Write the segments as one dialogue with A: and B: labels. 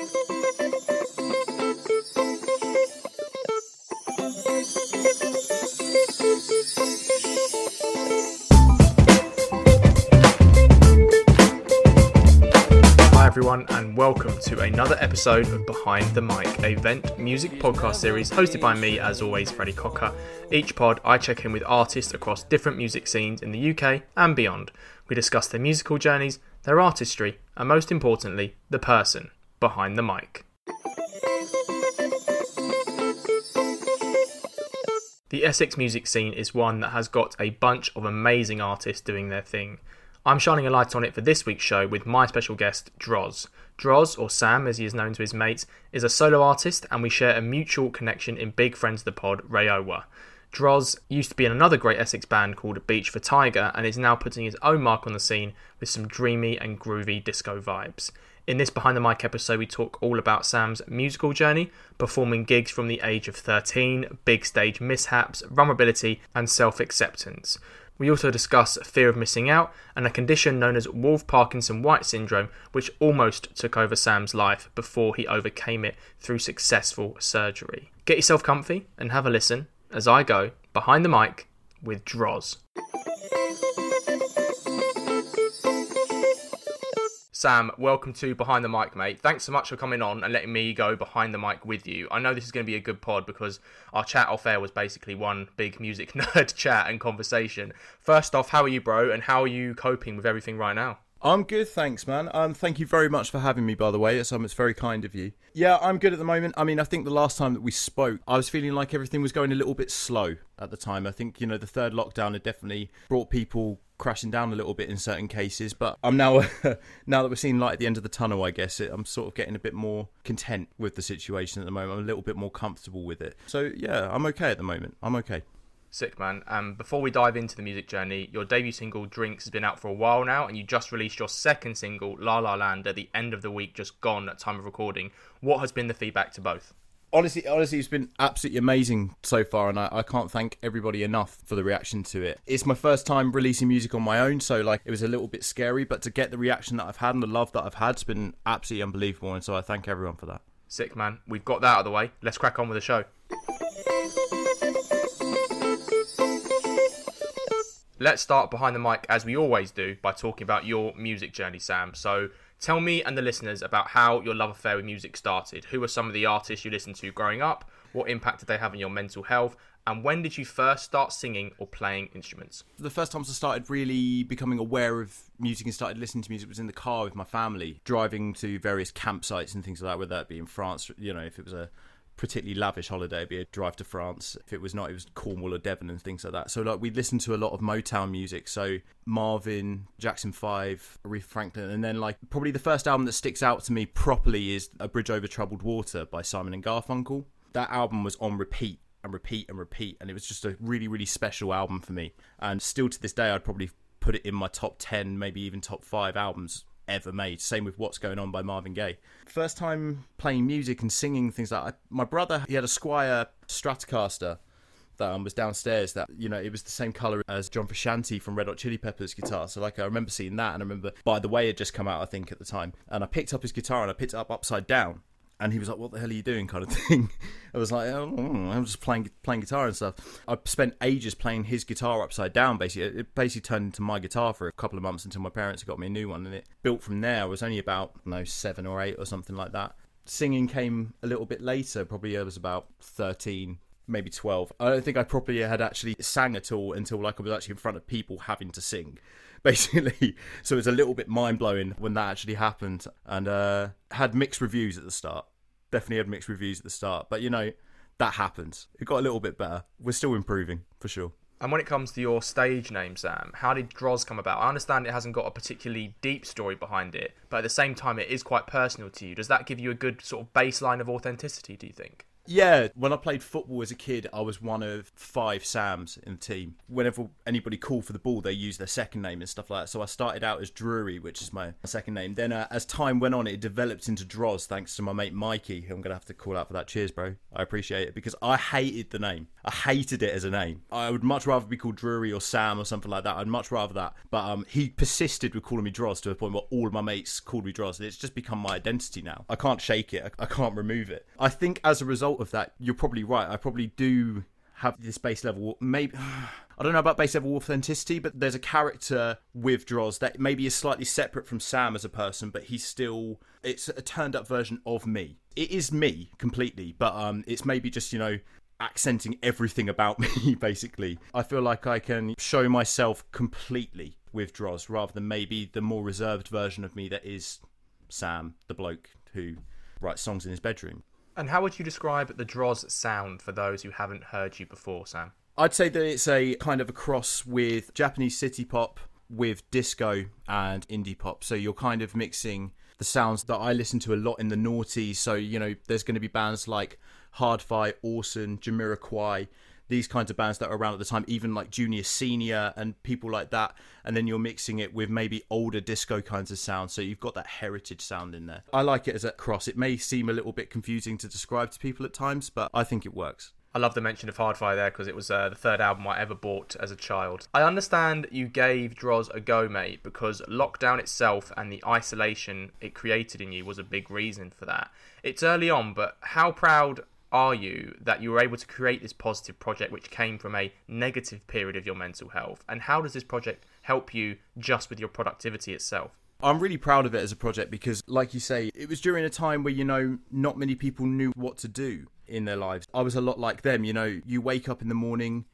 A: Hi, everyone, and welcome to another episode of Behind the Mic, a vent music podcast series hosted by me, as always, Freddie Cocker. Each pod, I check in with artists across different music scenes in the UK and beyond. We discuss their musical journeys, their artistry, and most importantly, the person behind the mic. The Essex music scene is one that has got a bunch of amazing artists doing their thing. I'm shining a light on it for this week's show with my special guest, Droz. Droz, or Sam as he is known to his mates, is a solo artist and we share a mutual connection in big friends of the pod, Rayowa. Droz used to be in another great Essex band called Beach for Tiger and is now putting his own mark on the scene with some dreamy and groovy disco vibes. In this Behind the Mic episode, we talk all about Sam's musical journey, performing gigs from the age of 13, big stage mishaps, vulnerability, and self acceptance. We also discuss fear of missing out and a condition known as Wolff Parkinson White syndrome, which almost took over Sam's life before he overcame it through successful surgery. Get yourself comfy and have a listen as I go behind the mic with Droz. Sam, welcome to Behind the Mic, mate. Thanks so much for coming on and letting me go behind the mic with you. I know this is going to be a good pod because our chat off air was basically one big music nerd chat and conversation. First off, how are you, bro, and how are you coping with everything right now?
B: I'm good, thanks, man. Um, thank you very much for having me, by the way. It's, um, it's very kind of you. Yeah, I'm good at the moment. I mean, I think the last time that we spoke, I was feeling like everything was going a little bit slow at the time. I think, you know, the third lockdown had definitely brought people crashing down a little bit in certain cases. But I'm now, now that we're seeing light at the end of the tunnel, I guess, I'm sort of getting a bit more content with the situation at the moment. I'm a little bit more comfortable with it. So, yeah, I'm okay at the moment. I'm okay.
A: Sick man. Um, before we dive into the music journey, your debut single "Drinks" has been out for a while now, and you just released your second single "La La Land" at the end of the week, just gone at time of recording. What has been the feedback to both?
B: Honestly, honestly, it's been absolutely amazing so far, and I, I, can't thank everybody enough for the reaction to it. It's my first time releasing music on my own, so like it was a little bit scary, but to get the reaction that I've had and the love that I've had it's been absolutely unbelievable, and so I thank everyone for that.
A: Sick man. We've got that out of the way. Let's crack on with the show. Let's start behind the mic as we always do by talking about your music journey, Sam. So tell me and the listeners about how your love affair with music started. Who were some of the artists you listened to growing up? What impact did they have on your mental health? And when did you first start singing or playing instruments?
B: The first times I started really becoming aware of music and started listening to music was in the car with my family, driving to various campsites and things like that, whether that be in France, you know, if it was a particularly lavish holiday, be a drive to France. If it was not, it was Cornwall or Devon and things like that. So like we listened to a lot of Motown music, so Marvin, Jackson Five, Aretha Franklin, and then like probably the first album that sticks out to me properly is A Bridge Over Troubled Water by Simon and Garfunkel. That album was on repeat and repeat and repeat, and it was just a really really special album for me. And still to this day, I'd probably put it in my top 10 maybe even top 5 albums ever made. Same with What's Going On by Marvin Gaye. First time playing music and singing things like that. My brother, he had a Squier Stratocaster that um, was downstairs that you know it was the same color as John Frusciante from Red Hot Chili Peppers guitar so like I remember seeing that and I remember by the way it just come out I think at the time and I picked up his guitar and I picked it up upside down and he was like, "What the hell are you doing?" kind of thing. I was like, oh, hmm, "I'm just playing playing guitar and stuff." I spent ages playing his guitar upside down. Basically, it basically turned into my guitar for a couple of months until my parents got me a new one, and it built from there. I was only about no seven or eight or something like that. Singing came a little bit later. Probably I was about thirteen, maybe 12. I don't think I properly had actually sang at all until like I was actually in front of people having to sing. Basically, so it was a little bit mind blowing when that actually happened, and uh, had mixed reviews at the start. Definitely had mixed reviews at the start, but you know that happens. It got a little bit better. We're still improving for sure.
A: And when it comes to your stage name, Sam, how did Droz come about? I understand it hasn't got a particularly deep story behind it, but at the same time, it is quite personal to you. Does that give you a good sort of baseline of authenticity, do you think?
B: Yeah, when I played football as a kid, I was one of five Sams in the team. Whenever anybody called for the ball, they used their second name and stuff like that. So I started out as Drury, which is my second name. Then uh, as time went on, it developed into Droz, thanks to my mate Mikey, who I'm going to have to call out for that. Cheers, bro. I appreciate it because I hated the name. I hated it as a name. I would much rather be called Drury or Sam or something like that. I'd much rather that. But um, he persisted with calling me Droz to a point where all of my mates called me Droz. And it's just become my identity now. I can't shake it. I, I can't remove it. I think as a result of that, you're probably right. I probably do have this base level. Maybe I don't know about base level authenticity, but there's a character with Droz that maybe is slightly separate from Sam as a person, but he's still it's a turned up version of me. It is me completely, but um, it's maybe just you know accenting everything about me basically. I feel like I can show myself completely with Droz rather than maybe the more reserved version of me that is Sam, the bloke who writes songs in his bedroom.
A: And how would you describe the Droz sound for those who haven't heard you before, Sam?
B: I'd say that it's a kind of a cross with Japanese city pop, with disco and indie pop. So you're kind of mixing the sounds that I listen to a lot in the noughties. So, you know, there's going to be bands like Hard-Fi, Orson, Jamiroquai, these kinds of bands that are around at the time, even like Junior Senior and people like that. And then you're mixing it with maybe older disco kinds of sounds. So you've got that heritage sound in there. I like it as a cross. It may seem a little bit confusing to describe to people at times, but I think it works.
A: I love the mention of Hard-Fi there because it was uh, the third album I ever bought as a child. I understand you gave Droz a go, mate, because lockdown itself and the isolation it created in you was a big reason for that. It's early on, but how proud are you that you were able to create this positive project which came from a negative period of your mental health? And how does this project help you just with your productivity itself?
B: I'm really proud of it as a project because, like you say, it was during a time where, you know, not many people knew what to do in their lives. I was a lot like them, you know, you wake up in the morning,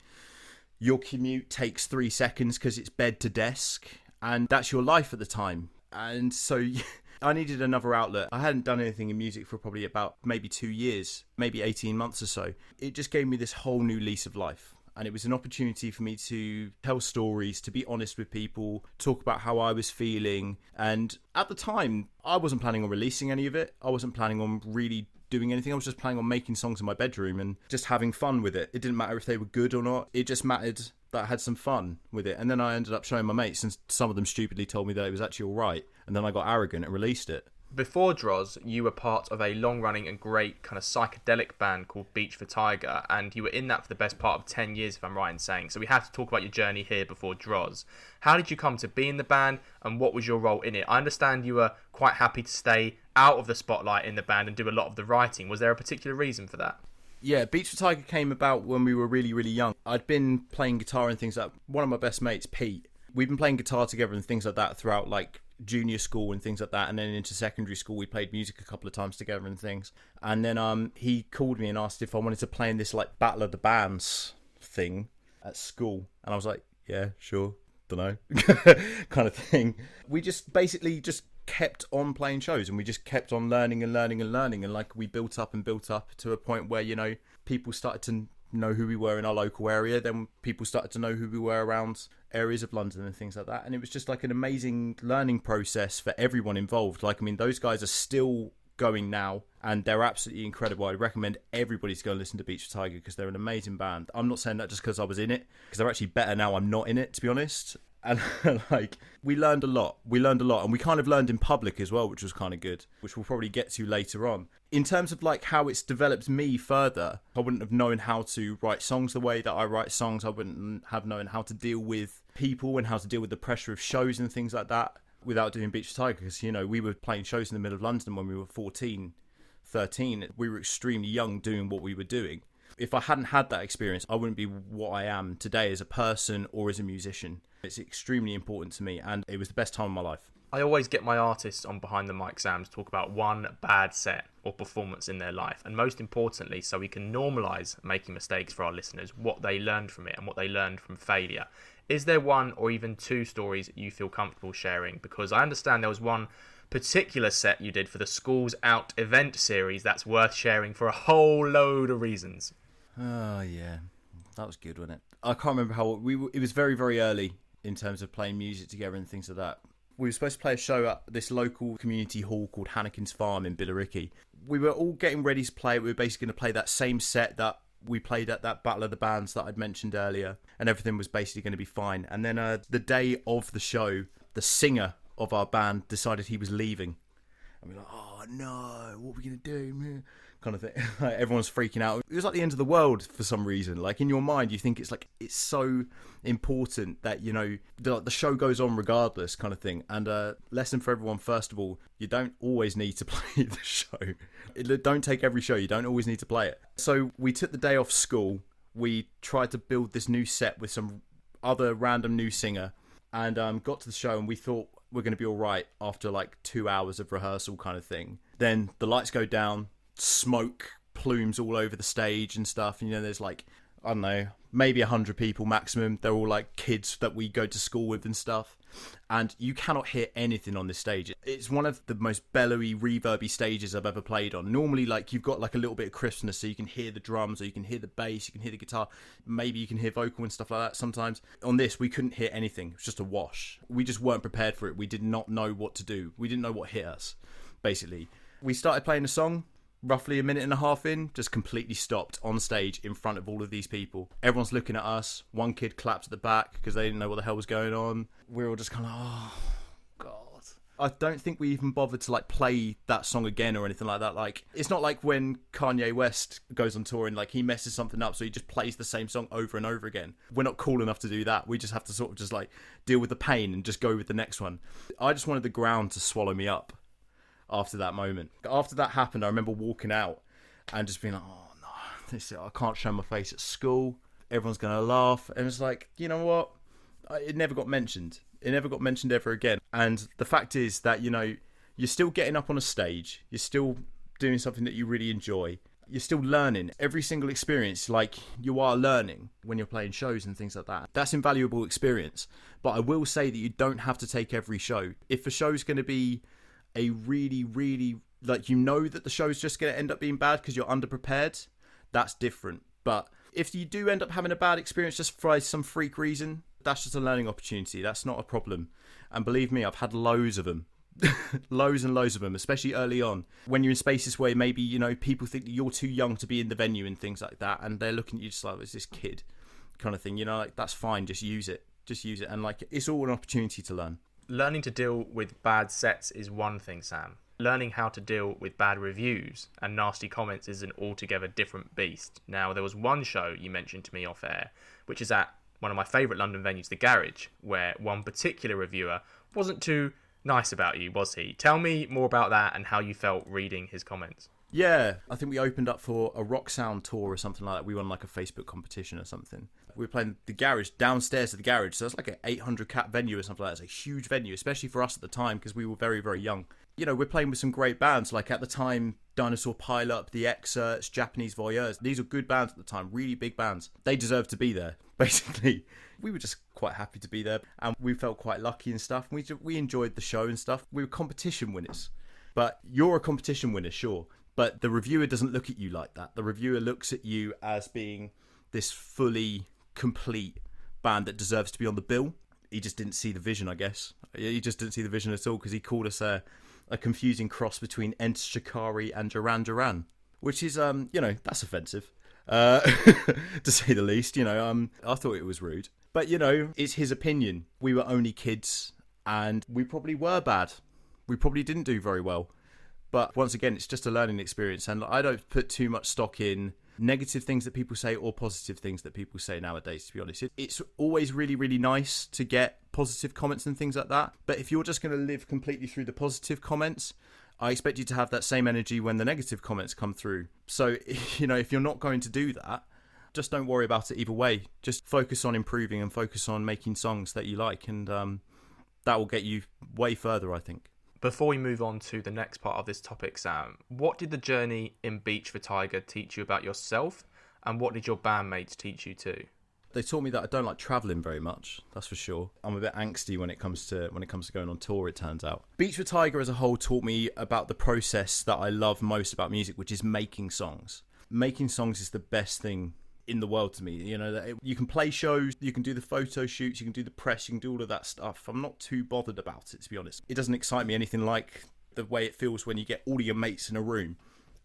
B: your commute takes three seconds because it's bed to desk, and that's your life at the time. And so I needed another outlet. I hadn't done anything in music for probably about maybe two years, maybe 18 months or so. It just gave me this whole new lease of life. And it was an opportunity for me to tell stories, to be honest with people, talk about how I was feeling. And at the time, I wasn't planning on releasing any of it. I wasn't planning on really doing anything. I was just planning on making songs in my bedroom and just having fun with it. It didn't matter if they were good or not. It just mattered that I had some fun with it. And then I ended up showing my mates, and some of them stupidly told me that it was actually all right. And then I got arrogant and released it.
A: Before Droz, you were part of a long running and great kind of psychedelic band called Beach for Tiger, and you were in that for the best part of 10 years, if I'm right in saying. So we have to talk about your journey here before Droz. How did you come to be in the band, and what was your role in it? I understand you were quite happy to stay out of the spotlight in the band and do a lot of the writing. Was there a particular reason for that?
B: Yeah, Beach for Tiger came about when we were really, really young. I'd been playing guitar and things like one of my best mates, Pete. We've been playing guitar together and things like that throughout like junior school and things like that and then into secondary school we played music a couple of times together and things. And then um he called me and asked if I wanted to play in this like battle of the bands thing at school. And I was like yeah sure don't know kind of thing. We just basically just kept on playing shows and we just kept on learning and learning and learning. And like we built up and built up to a point where you know people started to know who we were in our local area. Then people started to know who we were around areas of London and things like that. And it was just like an amazing learning process for everyone involved. Like, I mean, those guys are still going now and they're absolutely incredible. I'd recommend everybody to go and listen to Beach for Tiger because they're an amazing band. I'm not saying that just because I was in it, because they're actually better now I'm not in it, to be honest and like we learned a lot. We learned a lot. And we kind of learned in public as well which was kind of good which we'll probably get to later on. In terms of like how it's developed me further i wouldn't have known how to write songs the way that i write songs. I wouldn't have known how to deal with people and how to deal with the pressure of shows and things like that without doing beach tiger because you know we were playing shows in the middle of london when we were 14 13 we were extremely young doing what we were doing. If I hadn't had that experience, I wouldn't be what I am today as a person or as a musician. It's extremely important to me, and it was the best time of my life.
A: I always get my artists on behind the mic Sam to talk about one bad set or performance in their life, and most importantly, so we can normalize making mistakes for our listeners, what they learned from it and what they learned from failure. Is there one or even two stories you feel comfortable sharing? Because I understand there was one particular set you did for the Schools Out event series that's worth sharing for a whole load of reasons.
B: Oh yeah, that was good, wasn't it? I can't remember how we. It was very very early in terms of playing music together and things like that. We were supposed to play a show at this local community hall called Hannekin's Farm in Billericay. we were all getting ready to play. We were basically going to play that same set that we played at that Battle of the Bands that I'd mentioned earlier, and everything was basically going to be fine. And then uh, the day of the show, the singer of our band decided he was leaving. And we are like, oh no, what are we going to do? Kind of thing. everyone's freaking out. It was like the end of the world for some reason. Like in your mind, you think it's like it's so important that you know the, the show goes on regardless, kind of thing. And uh, lesson for everyone: first of all, you don't always need to play the show. It, don't take every show. You don't always need to play it. So we took the day off school. We tried to build this new set with some other random new singer, and um, got to the show, and we thought we're going to be all right after like two hours of rehearsal, kind of thing. Then the lights go down, smoke plumes all over the stage and stuff. And, you know, there's like I don't know, maybe a hundred people maximum. They're all like kids that we go to school with and stuff. And you cannot hear anything on this stage. It's one of the most bellowy, reverby stages I've ever played on. Normally, like you've got like a little bit of crispness, so you can hear the drums, or you can hear the bass, you can hear the guitar. Maybe you can hear vocal and stuff like that. Sometimes on this, we couldn't hear anything. It was just a wash. We just weren't prepared for it. We did not know what to do. We didn't know what hit us. Basically, we started playing a song roughly a minute and a half in, just completely stopped on stage in front of all of these people. Everyone's looking at us. One kid claps at the back because they didn't know what the hell was going on. We are all just kind of, oh, God. I don't think we even bothered to like play that song again or anything like that. Like, it's not like when Kanye West goes on tour and like he messes something up, so he just plays the same song over and over again. We're not cool enough to do that. We just have to sort of just like deal with the pain and just go with the next one. I just wanted the ground to swallow me up after that moment. After that happened, I remember walking out and just being like, oh no, this, I can't show my face at school. Everyone's going to laugh. And it's like, you know what? It never got mentioned. It never got mentioned ever again. And the fact is that, you know, you're still getting up on a stage, you're still doing something that you really enjoy. You're still learning every single experience, like you are learning when you're playing shows and things like that. That's invaluable experience. But I will say that you don't have to take every show. If a show's going to be a really, really like you know that the show's just going to end up being bad because you're underprepared, that's different. But if you do end up having a bad experience just for some freak reason, that's just a learning opportunity. That's not a problem. And believe me, I've had loads of them. loads and loads of them, especially early on. When you're in spaces where maybe, you know, people think you're too young to be in the venue and things like that, and they're looking at you just like, it's this kid kind of thing, you know, like that's fine, just use it. Just use it. And like, it's all an opportunity to learn
A: learning to deal with bad sets is one thing, Sam. Learning how to deal with bad reviews and nasty comments is an altogether different beast. Now, there was one show you mentioned to me off air, which is at one of my favourite London venues, The Garage, where one particular reviewer wasn't too nice about you, was he? Tell me more about that and how you felt reading his comments.
B: Yeah, I think we opened up for a rock sound tour or something like that. We won like a Facebook competition or something. We were playing the garage downstairs of the garage, so it's like an 800 cap venue or something like that. It's a huge venue, especially for us at the time because we were very, very young. You know, we're playing with some great bands. Like at the time, Dinosaur Pileup, The Xcerts, Japanese Voyeurs. These are good bands at the time, really big bands. They deserve to be there, basically. We were just quite happy to be there, and we felt quite lucky and stuff. We we enjoyed the show and stuff. We were competition winners, but you're a competition winner, sure but the reviewer doesn't look at you like that. The reviewer looks at you as being this fully complete band that deserves to be on the bill. He just didn't see the vision, I guess. He just didn't see the vision at all because he called us a, a confusing cross between Enter Shikari and Duran Duran, which is, um, you know, that's offensive, uh, to say the least. You know, um, I thought it was rude, but you know, it's his opinion. We were only kids, and we probably were bad. We probably didn't do very well. But once again, it's just a learning experience, and I don't put too much stock in negative things that people say or positive things that people say nowadays to be honest it's always really really nice to get positive comments and things like that but if you're just going to live completely through the positive comments I expect you to have that same energy when the negative comments come through. So, you know, if you're not going to do that, just don't worry about it either way. Just focus on improving and focus on making songs that you like, and um, that will get you way further, I think.
A: Before we move on to the next part of this topic, Sam, what did the journey in Beach for Tiger teach you about yourself, and what did your bandmates teach you too?
B: They taught me that I don't like travelling very much. That's for sure. I'm a bit angsty when it comes to when it comes to going on tour. It turns out, Beach for Tiger as a whole taught me about the process that I love most about music, which is making songs. Making songs is the best thing in the world to me. You know, that you can play shows, you can do the photo shoots, you can do the press, you can do all of that stuff. I'm not too bothered about it, to be honest. It doesn't excite me anything like the way it feels when you get all of your mates in a room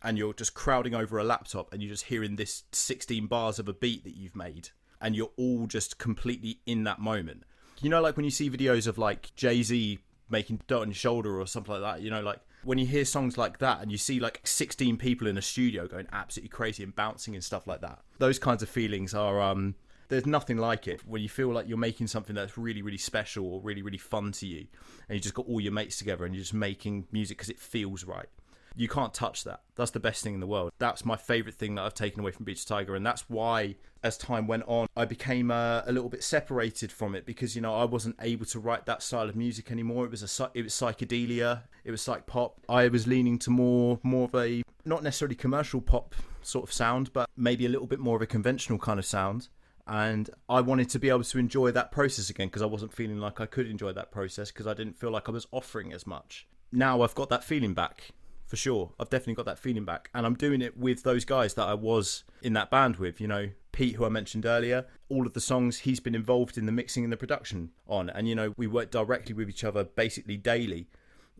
B: and you're just crowding over a laptop and you're just hearing this 16 bars of a beat that you've made and you're all just completely in that moment. You know, like when you see videos of like Jay Z making Dirt on Shoulder or something like that, you know, like when you hear songs like that and you see like 16 people in a studio going absolutely crazy and bouncing and stuff like that, those kinds of feelings are, um, there's nothing like it when you feel like you're making something that's really, really special or really, really fun to you. And you just got all your mates together and you're just making music because it feels right. You can't touch that. That's the best thing in the world. That's my favorite thing that I've taken away from Beach Tiger, and that's why, as time went on, I became uh, a little bit separated from it because you know I wasn't able to write that style of music anymore. It was a it was psychedelia, it was psych pop. I was leaning to more more of a not necessarily commercial pop sort of sound, but maybe a little bit more of a conventional kind of sound and I wanted to be able to enjoy that process again because I wasn't feeling like I could enjoy that process because I didn't feel like I was offering as much. Now I've got that feeling back for sure. I've definitely got that feeling back. And I'm doing it with those guys that I was in that band with, you know, Pete, who I mentioned earlier, all of the songs he's been involved in the mixing and the production on. And, you know, we work directly with each other basically daily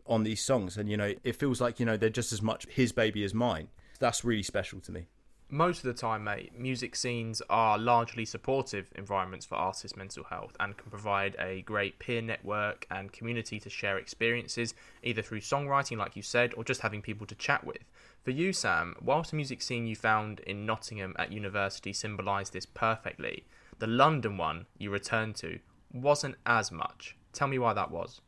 B: on these songs. And, you know, it feels like, you know, they're just as much his baby as mine. That's really special to me
A: most of the time, mate, music scenes are largely supportive environments for artists' mental health and can provide a great peer network and community to share experiences, either through songwriting, like you said, or just having people to chat with. For you, Sam, whilst the music scene you found in Nottingham at university symbolised this perfectly, the London one you returned to wasn't as much. Tell me why that was.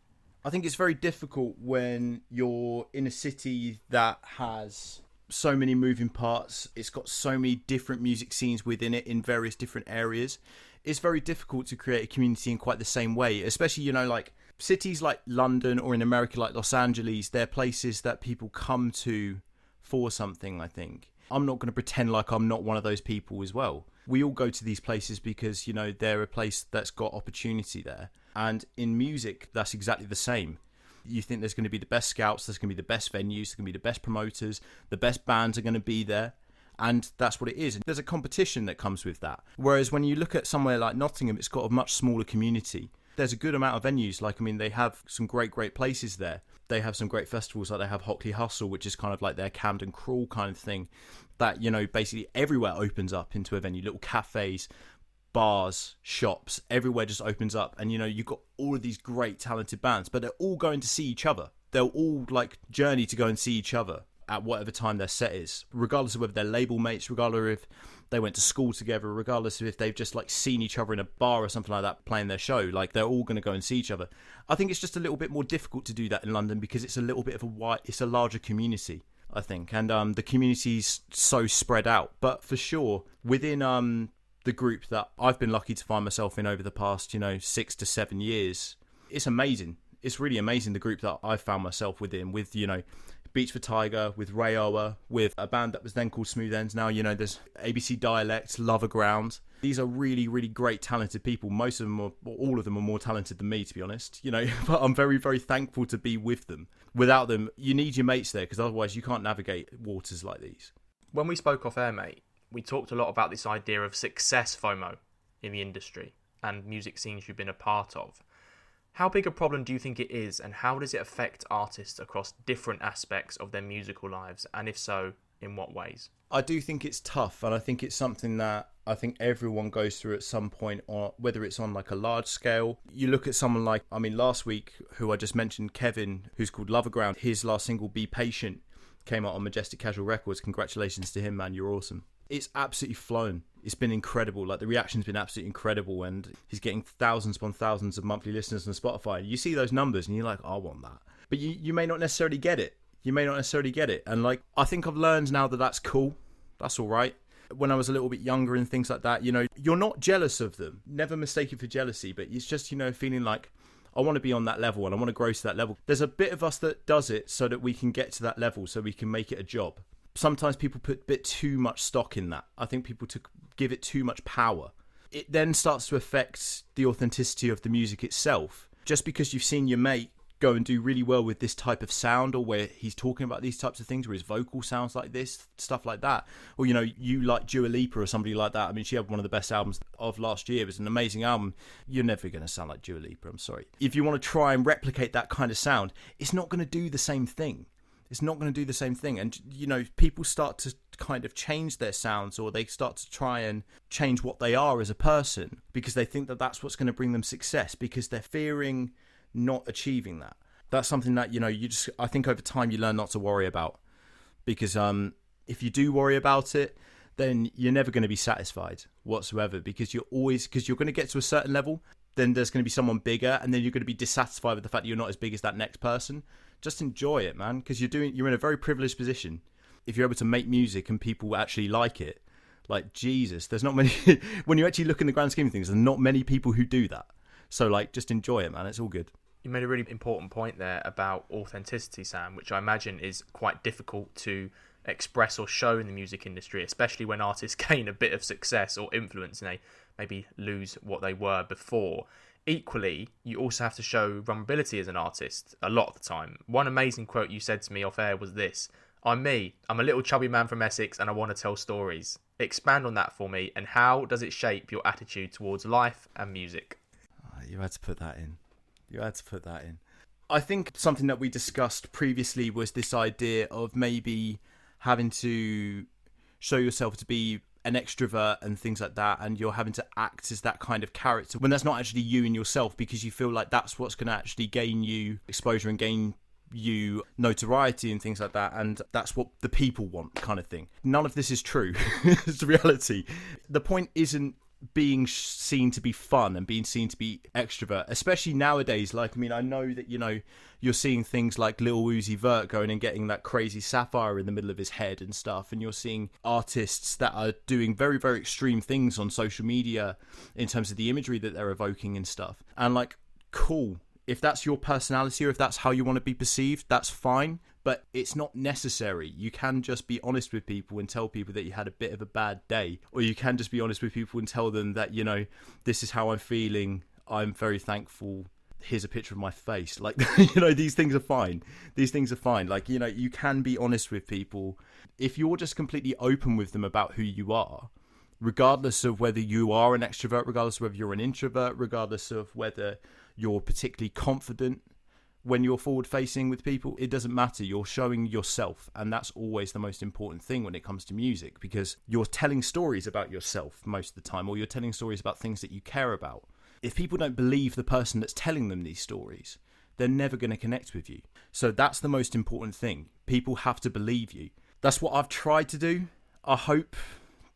B: I think it's very difficult when you're in a city that has so many moving parts. It's got so many different music scenes within it in various different areas. It's very difficult to create a community in quite the same way, especially, you know, like cities like London or in America like Los Angeles, they're places that people come to for something, I think. I'm not going to pretend like I'm not one of those people as well. We all go to these places because, you know, they're a place that's got opportunity there. And in music, that's exactly the same. You think there's going to be the best scouts, there's going to be the best venues, there's going to be the best promoters, the best bands are going to be there. And that's what it is. There's a competition that comes with that. Whereas when you look at somewhere like Nottingham, it's got a much smaller community. There's a good amount of venues. Like, I mean, they have some great, great places there. They have some great festivals. Like, they have Hockley Hustle, which is kind of like their Camden Crawl kind of thing. That, you know, basically everywhere opens up into a venue. Little cafes, bars, shops, everywhere just opens up, and you know you've got all of these great talented bands, but they're all going to see each other. They'll all like journey to go and see each other at whatever time their set is, regardless of whether they're label mates, regardless of if they went to school together, regardless of if they've just like seen each other in a bar or something like that playing their show. Like they're all going to go and see each other. I think it's just a little bit more difficult to do that in London because it's a little bit of a wide, it's a larger community. I think, and um, the community's so spread out. But for sure, within um, the group that I've been lucky to find myself in over the past, you know, six to seven years. It's amazing. It's really amazing the group that I've found myself within, with, you know, Beach for Tiger, with Ray Ower, with a band that was then called Smooth Ends. Now, you know, there's ABC Dialect, Lover Ground. These are really, really great, talented people. Most of them, are, all of them, are more talented than me, to be honest. You know, but I'm very, very thankful to be with them. Without them, you need your mates there because otherwise you can't navigate waters like these.
A: When we spoke off air, mate, we talked a lot about this idea of success FOMO in the industry and music scenes you've been a part of. How big a problem do you think it is, and how does it affect artists across different aspects of their musical lives? And if so, in what ways?
B: I do think it's tough, and I think it's something that I think everyone goes through at some point, or whether it's on like a large scale. You look at someone like, I mean, last week, who I just mentioned, Kevin, who's called Loverground, his last single, Be Patient, came out on Majestic Casual Records. Congratulations to him, man. You're awesome it's absolutely flown. It's been incredible. Like the reaction's been absolutely incredible, and he's getting thousands upon thousands of monthly listeners on Spotify. You see those numbers, and you're like, I want that. But you, you may not necessarily get it. You may not necessarily get it. And like, I think I've learned now that that's cool. That's all right. When I was a little bit younger and things like that, you know, you're not jealous of them. Never mistake it for jealousy, but it's just, you know, feeling like I want to be on that level and I want to grow to that level. There's a bit of us that does it so that we can get to that level, so we can make it a job sometimes people put a bit too much stock in that. I think people give it too much power. It then starts to affect the authenticity of the music itself. Just because you've seen your mate go and do really well with this type of sound or where he's talking about these types of things where his vocal sounds like this stuff like that or you know you like Dua Lipa or somebody like that I mean she had one of the best albums of last year it was an amazing album you're never going to sound like Dua Lipa I'm sorry if you want to try and replicate that kind of sound it's not going to do the same thing it's not going to do the same thing. And you know, people start to kind of change their sounds or they start to try and change what they are as a person because they think that that's what's going to bring them success because they're fearing not achieving that. That's something that you know you just I think over time you learn not to worry about because um if you do worry about it then you're never going to be satisfied whatsoever because you're always because you're going to get to a certain level then there's going to be someone bigger and then you're going to be dissatisfied with the fact that you're not as big as that next person just enjoy it man because you're doing you're in a very privileged position. If you're able to make music and people actually like it like jesus there's not many when you actually look in the grand scheme of things there's not many people who do that. So like just enjoy it man it's all good.
A: You made a really important point there about authenticity sam which i imagine is quite difficult to express or show in the music industry, especially when artists gain a bit of success or influence and they maybe lose what they were before. Equally, you also have to show vulnerability as an artist a lot of the time. One amazing quote you said to me off air was this I'm me. I'm a little chubby man from Essex and I want to tell stories. Expand on that for me and how does it shape your attitude towards life and music?
B: Oh, you had to put that in. You had to put that in. I think something that we discussed previously was this idea of maybe having to show yourself to be an extrovert and things like that and you're having to act as that kind of character when that's not actually you in yourself because you feel like that's what's going to actually gain you exposure and gain you notoriety and things like that and that's what the people want kind of thing. None of this is true. It's the reality. The point isn't being seen to be fun and being seen to be extrovert, especially nowadays. Like, I mean, I know that you know you're seeing things like Lil Uzi Vert going and getting that crazy sapphire in the middle of his head and stuff, and you're seeing artists that are doing very, very extreme things on social media in terms of the imagery that they're evoking and stuff. And like, cool. If that's your personality or if that's how you want to be perceived, that's fine but it's not necessary. You can just be honest with people and tell people that you had a bit of a bad day, or you can just be honest with people and tell them that, you know, this is how I'm feeling. I'm very thankful. Here's a picture of my face. Like, you know, these things are fine. These things are fine. Like, you know, you can be honest with people. If you're just completely open with them about who you are, regardless of whether you are an extrovert, regardless of whether you're an introvert, regardless of whether you're particularly confident when you're forward facing with people, it doesn't matter. You're showing yourself, and that's always the most important thing when it comes to music because you're telling stories about yourself most of the time, or you're telling stories about things that you care about. If people don't believe the person that's telling them these stories, they're never going to connect with you. So that's the most important thing. People have to believe you. That's what I've tried to do. I hope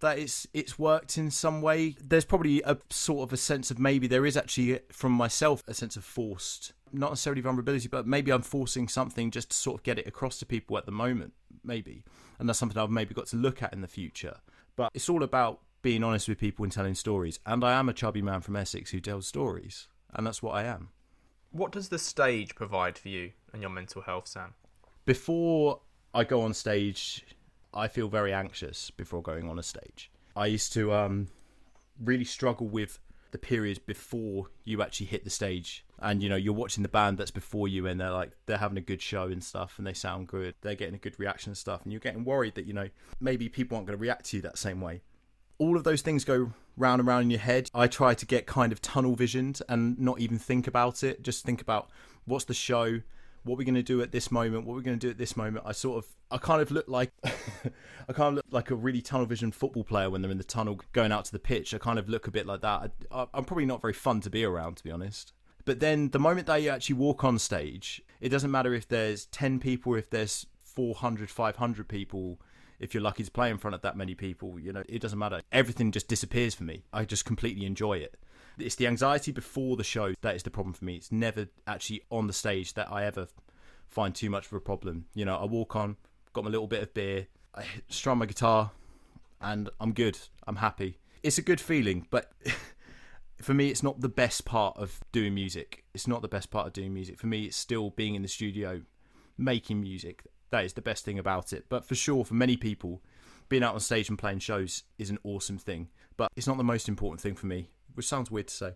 B: that it's it's worked in some way. There's probably a sort of a sense of maybe there is actually from myself a sense of forced not necessarily vulnerability, but maybe I'm forcing something just to sort of get it across to people at the moment, maybe. And that's something I've maybe got to look at in the future. But it's all about being honest with people and telling stories. And I am a chubby man from Essex who tells stories, and that's what I am.
A: What does the stage provide for you and your mental health, Sam?
B: Before I go on stage, I feel very anxious before going on a stage. I used to um, really struggle with the period before you actually hit the stage. And you know you're watching the band that's before you and they're like they're having a good show and stuff and they sound good. They're getting a good reaction and stuff. And you're getting worried that you know maybe people aren't going to react to you that same way. All of those things go round and round in your head. I try to get kind of tunnel visioned and not even think about it. Just think about what's the show what we're going to do at this moment, what we're going to do at this moment. I sort of, I kind of look like, I kind of look like a really tunnel vision football player when they're in the tunnel going out to the pitch. I kind of look a bit like that. I, I'm probably not very fun to be around, to be honest. But then the moment that you actually walk on stage, it doesn't matter if there's 10 people, if there's 400, 500 people, if you're lucky to play in front of that many people, you know, it doesn't matter. Everything just disappears for me. I just completely enjoy it. It's the anxiety before the show that is the problem for me. It's never actually on the stage that I ever find too much of a problem. You know, I walk on, got my little bit of beer, I strum my guitar, and I'm good. I'm happy. It's a good feeling, but for me, it's not the best part of doing music. It's not the best part of doing music. For me, it's still being in the studio, making music. That is the best thing about it. But for sure, for many people, being out on stage and playing shows is an awesome thing. But it's not the most important thing for me which sounds weird to say.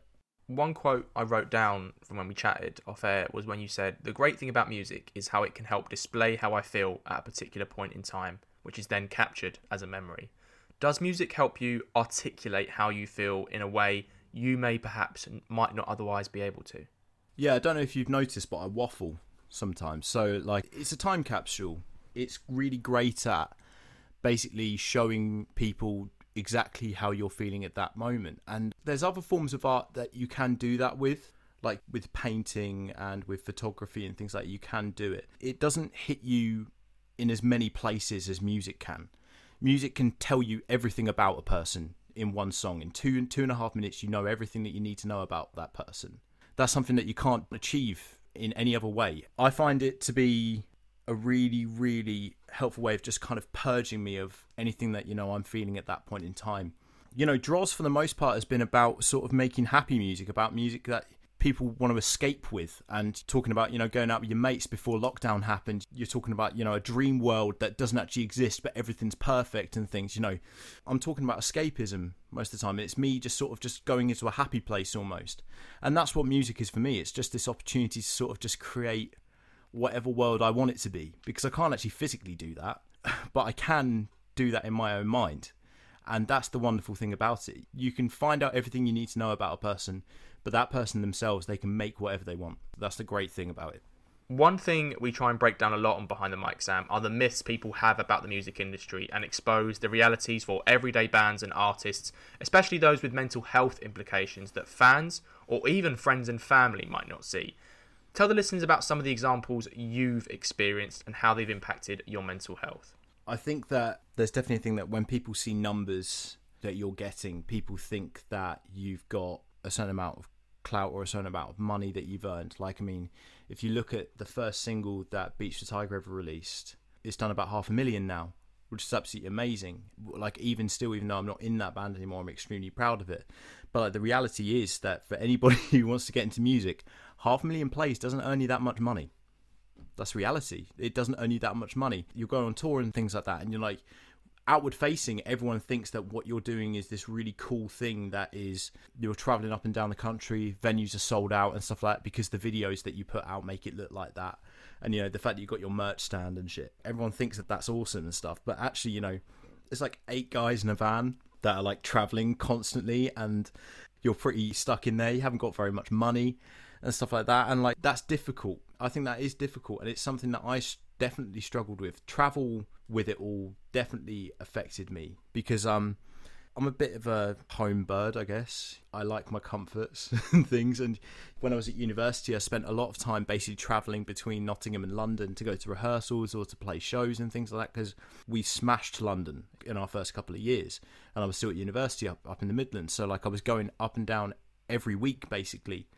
A: One quote I wrote down from when we chatted off air was when you said, The great thing about music is how it can help display how I feel at a particular point in time, which is then captured as a memory. Does music help you articulate how you feel in a way you may perhaps might not otherwise be able to?
B: Yeah, I don't know if you've noticed, but I waffle sometimes. So, like, it's a time capsule it's really great at basically showing people exactly how you're feeling at that moment. And there's other forms of art that you can do that with, like with painting and with photography and things like that, you can do it. It doesn't hit you in as many places as music can. Music can tell you everything about a person in one song. In two two and a half minutes, you know everything that you need to know about that person. That's something that you can't achieve in any other way. I find it to be a really, really helpful way of just kind of purging me of anything that, you know, I'm feeling at that point in time. You know, Droz for the most part has been about sort of making happy music, about music that people want to escape with and talking about you know going out with your mates before lockdown happened. You're talking about you know a dream world that doesn't actually exist but everything's perfect and things you know. I'm talking about escapism most of the time. It's me just sort of just going into a happy place almost. And that's what music is for me. It's just this opportunity to sort of just create whatever world i want it to be because i can't actually physically do that but i can do that in my own mind. And that's the wonderful thing about it. You can find out everything you need to know about a person but that person themselves they can make whatever they want. That's the great thing about it.
A: One thing we try and break down a lot on Behind the Mic, Sam, are the myths people have about the music industry and expose the realities for everyday bands and artists, especially those with mental health implications that fans or even friends and family might not see. Tell the listeners about some of the examples you've experienced and how they've impacted your mental health.
B: I think that there's definitely a thing that when people see numbers that you're getting, people think that you've got a certain amount of clout or a certain amount of money that you've earned. Like, I mean, if you look at the first single that Beach the Tiger ever released, it's done about half a million now, which is absolutely amazing. Like, even still, even though I'm not in that band anymore, I'm extremely proud of it. But like, the reality is that for anybody who wants to get into music, half a million plays doesn't earn you that much money. That's reality. It doesn't earn you that much money. You go on tour and things like that, and you're like, outward facing, everyone thinks that what you're doing is this really cool thing that is you're traveling up and down the country, venues are sold out and stuff like that because the videos that you put out make it look like that. And you know, the fact that you've got your merch stand and shit, everyone thinks that that's awesome and stuff. But actually, you know, it's like eight guys in a van that are like traveling constantly and you're pretty stuck in there. You haven't got very much money and stuff like that. And like, that's difficult. I think that is difficult. And it's something that I definitely struggled with. Travel with it all definitely affected me because um I'm a bit of a home bird, I guess. I like my comforts and things. And when I was at university, I spent a lot of time basically traveling between Nottingham and London to go to rehearsals or to play shows and things like that because we smashed London in our first couple of years. And I was still at university up, up in the Midlands. So, like, I was going up and down every week basically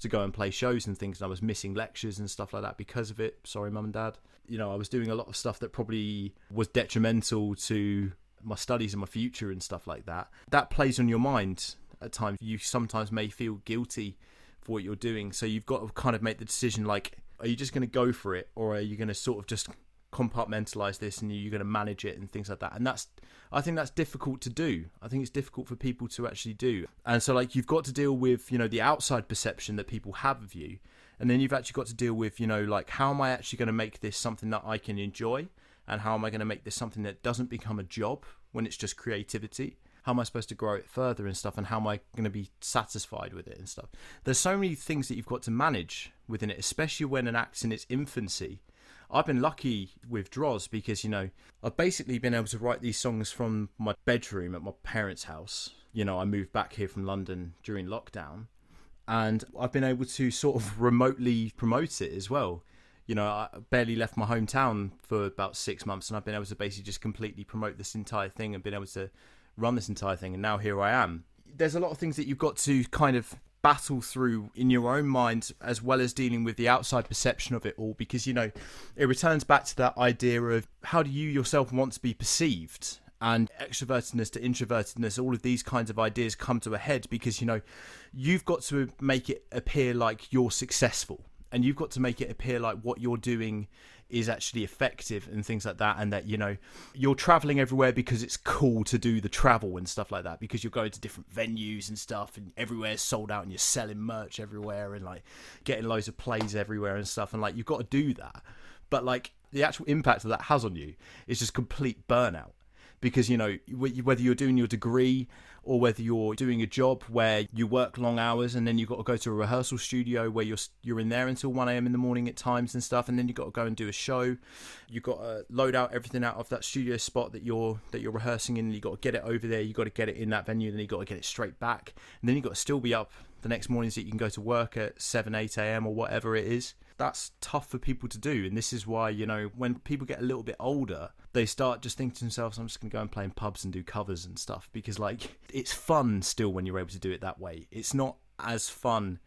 B: to go and play shows and things. And I was missing lectures and stuff like that because of it. Sorry, mum and dad you know, I was doing a lot of stuff that probably was detrimental to my studies and my future and stuff like that. That plays on your mind at times. You sometimes may feel guilty for what you're doing. So you've got to kind of make the decision like, are you just going to go for it or are you going to sort of just compartmentalize this and you're going to manage it and things like that. And that's i think that's difficult to do. I think it's difficult for people to actually do. And so like you've got to deal with you know the outside perception that people have of you. And then you've actually got to deal with you know like how am i actually going to make this something that i can enjoy? And how am i going to make this something that doesn't become a job when it's just creativity? How am i supposed to grow it further and stuff? And how am i going to be satisfied with it and stuff? There's so many things that you've got to manage within it especially when an act's in its infancy I've been lucky with Droz because, you know, I've basically been able to write these songs from my bedroom at my parents' house. You know, I moved back here from London during lockdown and I've been able to sort of remotely promote it as well. You know, I barely left my hometown for about six months, and I've been able to basically just completely promote this entire thing and been able to run this entire thing. And now here I am. There's a lot of things that you've got to kind of battle through in your own mind as well as dealing with the outside perception of it all because you know it returns back to that idea of how do you yourself want to be perceived? And extrovertedness to introvertedness, all of these kinds of ideas come to a head because, you know, you've got to make it appear like you're successful and you've got to make it appear like what you're doing is actually effective and things like that and that you know you're traveling everywhere because it's cool to do the travel and stuff like that because you're going to different venues and stuff and everywhere's sold out and you're selling merch everywhere and like getting loads of plays everywhere and stuff and like you've got to do that. But like the actual impact that that has on you is just complete burnout because you know whether you're doing your degree or whether you're doing a job where you work long hours and then you've got to go to a rehearsal studio where you're you're in there until 1 a.m. in the morning at times and stuff and then you've got to go and do a show you've got to load out everything out of that studio spot that you're that you're rehearsing in you've got to get it over there you've got to get it in that venue then you've got to get it straight back and then you've got to still be up the next morning so you can go to work at 7 8 a.m. or whatever it is that's tough for people to do and this is why you know when people get a little bit older they start just thinking to themselves i'm just going to go and play in pubs and do covers and stuff because like it's fun still when you're able to do it that way. It's not as fun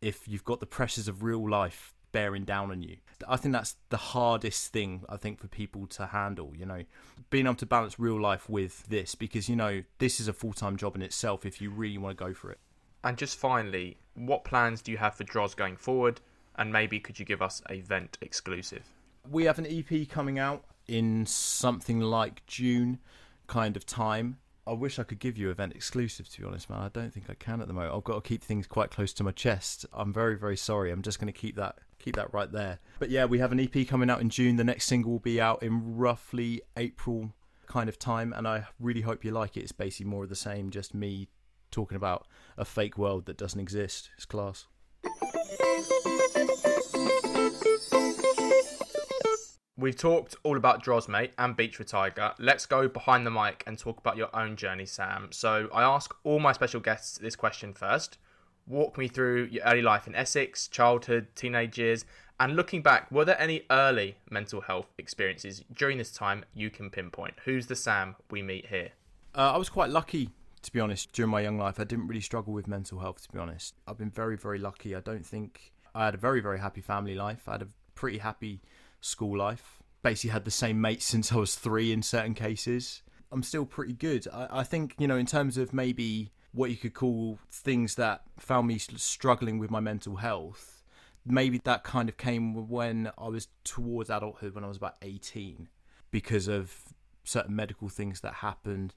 B: if you've got the pressures of real life bearing down on you. I think that's the hardest thing i think for people to handle you know. Being able to balance real life with this because you know this is a full-time job in itself if you really want to go for it.
A: And just finally what plans do you have for droz going forward and maybe could you give us a vent exclusive?
B: We have an EP coming out in something like June kind of time. I wish I could give you event exclusive to be honest, man. I don't think I can at the moment. I've got to keep things quite close to my chest. I'm very, very sorry. I'm just going to keep that keep that right there. But yeah, we have an EP coming out in June. The next single will be out in roughly April kind of time, and I really hope you like it. It's basically more of the same, just me talking about a fake world that doesn't exist. It's class.
A: We've talked all about Droz, mate, and Beach for Tiger. Let's go behind the mic and talk about your own journey, Sam. So I ask all my special guests this question first. Walk me through your early life in Essex, childhood, teenage years, and looking back, were there any early mental health experiences during this time you can pinpoint? Who's the Sam we meet here?
B: Uh, I was quite lucky to be honest, during my young life, I didn't really struggle with mental health, to be honest. I've been very, very lucky. I don't think I had a very, very happy family life. I had a pretty happy school life. Basically, had the same mates since I was three in certain cases. I'm still pretty good. I, I think, you know, in terms of maybe what you could call things that found me struggling with my mental health, maybe that kind of came when I was towards adulthood, when I was about 18, because of certain medical things that happened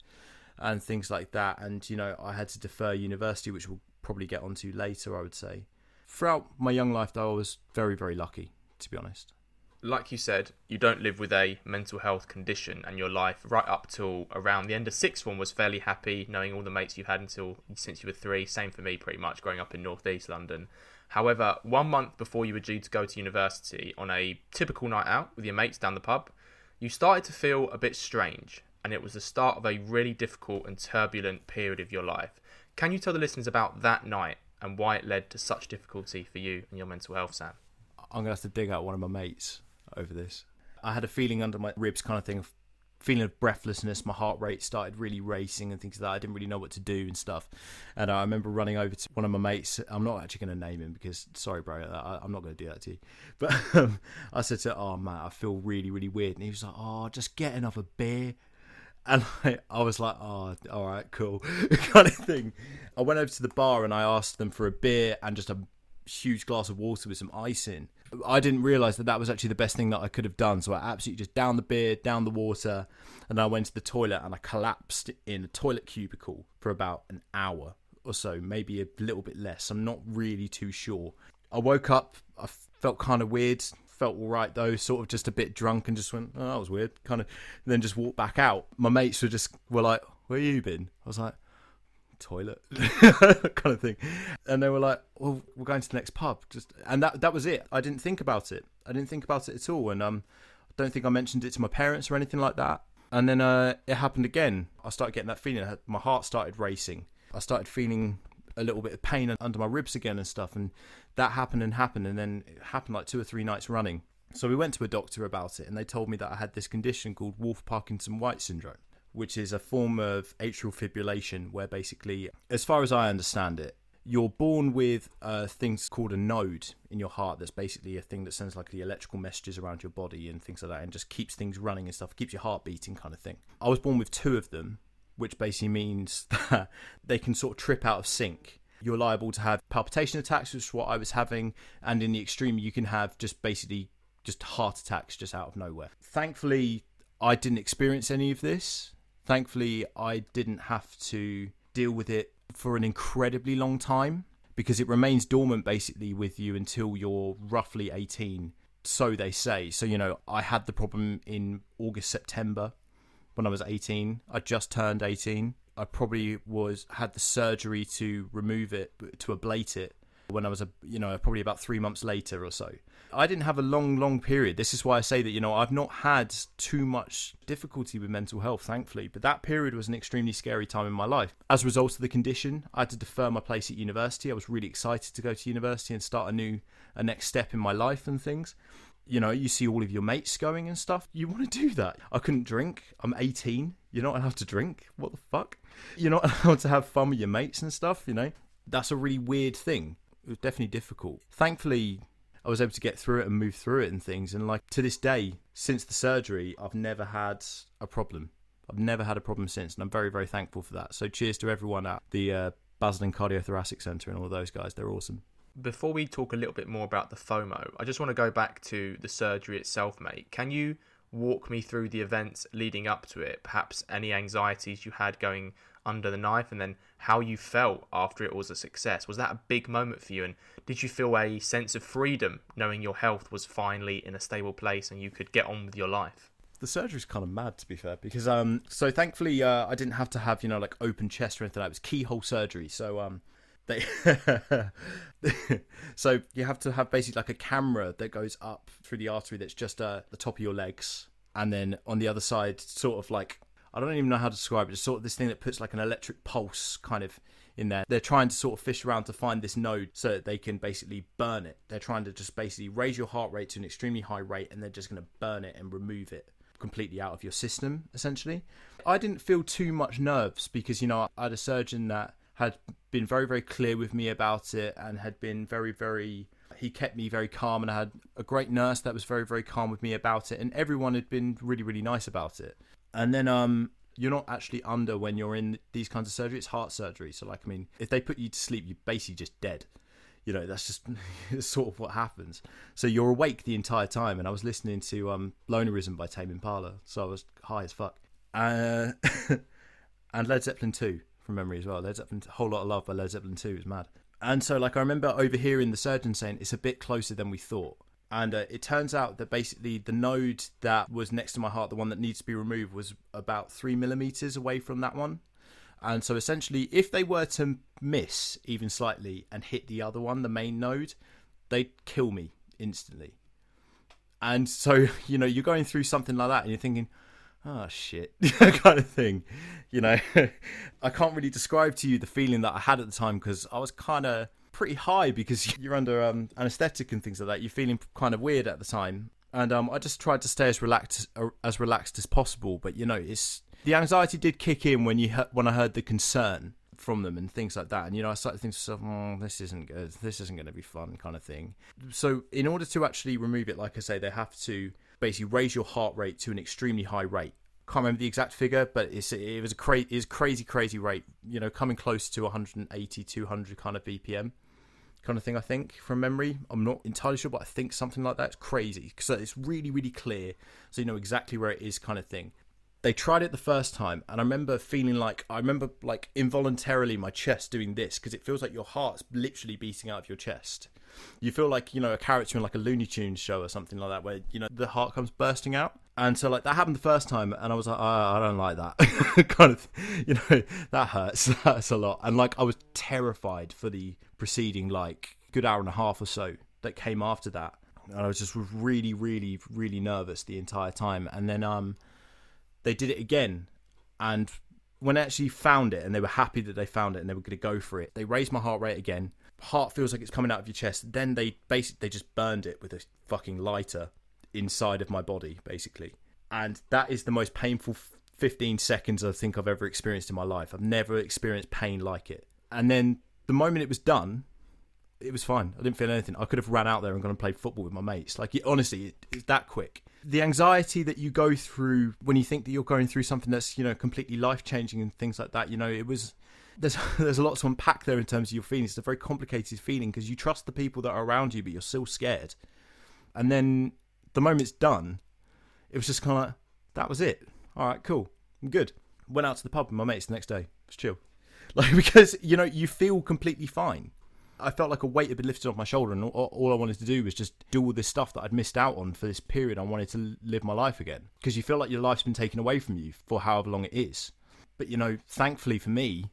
B: and things like that. And you know, I had to defer university, which we'll probably get onto later. I would say. Throughout my young life, though, I was very, very lucky, to be honest.
A: Like you said, you don't live with a mental health condition, and your life right up till around the end of sixth form was fairly happy, knowing all the mates you've had until since you were three. Same for me, pretty much, growing up in northeast London. However, one month before you were due to go to university on a typical night out with your mates down the pub, you started to feel a bit strange and it was the start of a really difficult and turbulent period of your life. Can you tell the listeners about that night and why it led to such difficulty for you and your mental health, Sam?
B: I'm going to have to dig out one of my mates over this. I had a feeling under my ribs, kind of thing, feeling of breathlessness. My heart rate started really racing and things like that. I didn't really know what to do and stuff. And I remember running over to one of my mates. I'm not actually going to name him because, sorry, bro, I, am not going to do that to you. But um, I said to, oh man, I feel really, really weird. And he was like, oh, just get another beer. And I, I was like, oh, all right, cool, kind of thing. I went over to the bar and I asked them for a beer and just a huge glass of water with some ice in. I didn't realise that that was actually the best thing that I could have done. So I absolutely just down the beer, down the water, and I went to the toilet and I collapsed in a toilet cubicle for about an hour or so, maybe a little bit less. I'm not really too sure. I woke up, I felt kind of weird, felt all right though, sort of just a bit drunk and just went, oh, that was weird, kind of, then just walked back out. My mates were just were like, where you been? I was like, toilet, kind of thing, and they were like, well, we're going to the next pub, just, and that that was it. I didn't think about it. I didn't think about it at all, and um, I don't think I mentioned it to my parents or anything like that. And then uh, it happened again. I started getting that feeling. My heart started racing. I started feeling a little bit of pain under my ribs again and stuff. And that happened and happened, and then it happened like two or three nights running. So we went to a doctor about it, and they told me that I had this condition called Wolff-Parkinson-White syndrome, which is a form of atrial fibrillation, where basically, as far as I understand it, you're born with uh, things called a node in your heart that's basically a thing that sends like the electrical messages around your body and things like that and just keeps things running and stuff keeps your heart beating kind of thing i was born with two of them which basically means that they can sort of trip out of sync you're liable to have palpitation attacks, which is what I was having, and in the extreme, you can have just basically just heart attacks just out of nowhere. Thankfully, I didn't experience any of this. Thankfully, I didn't have to deal with it for an incredibly long time because it remains dormant basically with you until you're roughly 18. So they say. So, you know, I had the problem in August, September when I was 18. I just turned 18. I probably was had the surgery to remove it, to ablate it when I was a you know probably about three months later or so. I didn't have a long, long period. This is why I say that you know I've not had too much difficulty with mental health, thankfully. But that period was an extremely scary time in my life. As a result of the condition, I had to defer my place at university. I was really excited to go to university and start a new, a next step in my life and things. You know, you see all of your mates going and stuff. You want to do that. I couldn't drink. I'm 18. You're not allowed to drink. What the fuck? You're not allowed to have fun with your mates and stuff. You know, that's a really weird thing it was definitely difficult. Thankfully, I was able to get through it and move through it and things. And like to this day, since the surgery, I've never had a problem. I've never had a problem since, and I'm very, very thankful for that. So cheers to everyone at the uh, Basildon Cardiothoracic Centre and all those guys. They're awesome.
A: Before we talk a little bit more about the FOMO, I just want to go back to the surgery itself, mate. Can you walk me through the events leading up to it? Perhaps any anxieties you had going under the knife and then how you felt after it was a success. Was that a big moment for you? And did you feel a sense of freedom knowing your health was finally in a stable place and you could get on with your life?
B: the surgery's kind of mad to be fair because um so thankfully uh, I didn't have to have you know like open chest or anything like. It was keyhole surgery. So um they so you have to have basically like a camera that goes up through the artery that's just uh, the top of your legs and then on the other side sort of like I don't even know how to describe it. It's sort of this thing that puts like an electric pulse kind of in there. They're trying to sort of fish around to find this node so that they can basically burn it. They're trying to just basically raise your heart rate to an extremely high rate and they're just going to burn it and remove it completely out of your system, essentially. I didn't feel too much nerves because, you know, I had a surgeon that had been very, very clear with me about it and had been very, very he kept me very calm and I had a great nurse that was very very calm with me about it and everyone had been really really nice about it and then um you're not actually under when you're in these kinds of surgery. It's heart surgery. So like I mean, if they put you to sleep, you're basically just dead. You know, that's just sort of what happens. So you're awake the entire time. And I was listening to um Lonerism by Tame Impala, so I was high as fuck. Uh, and Led Zeppelin 2 from memory as well. Led Zeppelin, a whole lot of love by Led Zeppelin 2 is mad. And so like I remember overhearing the surgeon saying it's a bit closer than we thought and uh, it turns out that basically the node that was next to my heart, the one that needs to be removed, was about three millimeters away from that one. And so essentially, if they were to miss even slightly and hit the other one, the main node, they'd kill me instantly. And so, you know, you're going through something like that and you're thinking, oh shit, kind of thing. You know, I can't really describe to you the feeling that I had at the time because I was kind of pretty high because you're under um, anesthetic and things like that. You're feeling kind of weird at the time, and um, I just tried to stay as relaxed uh, as relaxed as possible. But you know, it's the anxiety did kick in when you when I heard the concern from them and things like that. And you know, I started thinking to myself, oh, this isn't good. This isn't going to be fun, kind of thing. So, in order to actually remove it, like I say, they have to basically raise your heart rate to an extremely high rate. Can't remember the exact figure, but it's it was a cra- is crazy, crazy rate. You know, coming close to 180, 200 kind of BPM kind of thing. I think from memory, I'm not entirely sure, but I think something like that's crazy because it's really, really clear, so you know exactly where it is, kind of thing. They tried it the first time, and I remember feeling like I remember like involuntarily my chest doing this because it feels like your heart's literally beating out of your chest. You feel like you know a character in like a Looney Tunes show or something like that, where you know the heart comes bursting out. And so like that happened the first time, and I was like, oh, I don't like that kind of, you know, that hurts. That's a lot. And like I was terrified for the preceding like good hour and a half or so that came after that, and I was just really, really, really nervous the entire time. And then um, they did it again, and when I actually found it, and they were happy that they found it, and they were going to go for it, they raised my heart rate again. Heart feels like it's coming out of your chest. Then they basically they just burned it with a fucking lighter inside of my body, basically. And that is the most painful 15 seconds I think I've ever experienced in my life. I've never experienced pain like it. And then the moment it was done, it was fine. I didn't feel anything. I could have ran out there and gone and played football with my mates. Like, honestly, it, it's that quick. The anxiety that you go through when you think that you're going through something that's, you know, completely life changing and things like that, you know, it was. There's there's a lot to unpack there in terms of your feelings. It's a very complicated feeling because you trust the people that are around you, but you're still scared. And then the moment it's done, it was just kind of like, that was it. All right, cool. I'm good. Went out to the pub with my mates the next day. It was chill. Like, because, you know, you feel completely fine. I felt like a weight had been lifted off my shoulder, and all, all I wanted to do was just do all this stuff that I'd missed out on for this period. I wanted to live my life again because you feel like your life's been taken away from you for however long it is. But you know, thankfully for me,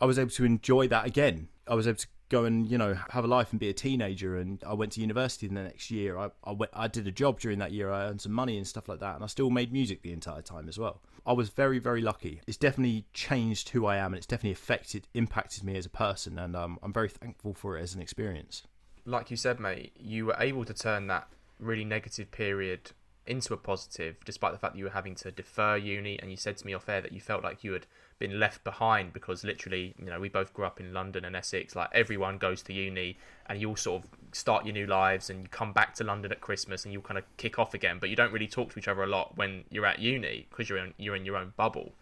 B: I was able to enjoy that again. I was able to go and you know have a life and be a teenager. And I went to university in the next year. I I, went, I did a job during that year. I earned some money and stuff like that, and I still made music the entire time as well. I was very very lucky. It's definitely changed who I am, and it's definitely affected impacted me as a person, and um, I'm very thankful for it as an experience.
A: Like you said, mate, you were able to turn that really negative period into a positive, despite the fact that you were having to defer uni. And you said to me off air that you felt like you had been left behind because literally, you know, we both grew up in London and Essex. Like everyone goes to uni, and you all sort of start your new lives, and you come back to London at Christmas, and you kind of kick off again. But you don't really talk to each other a lot when you're at uni because you're in you're in your own bubble.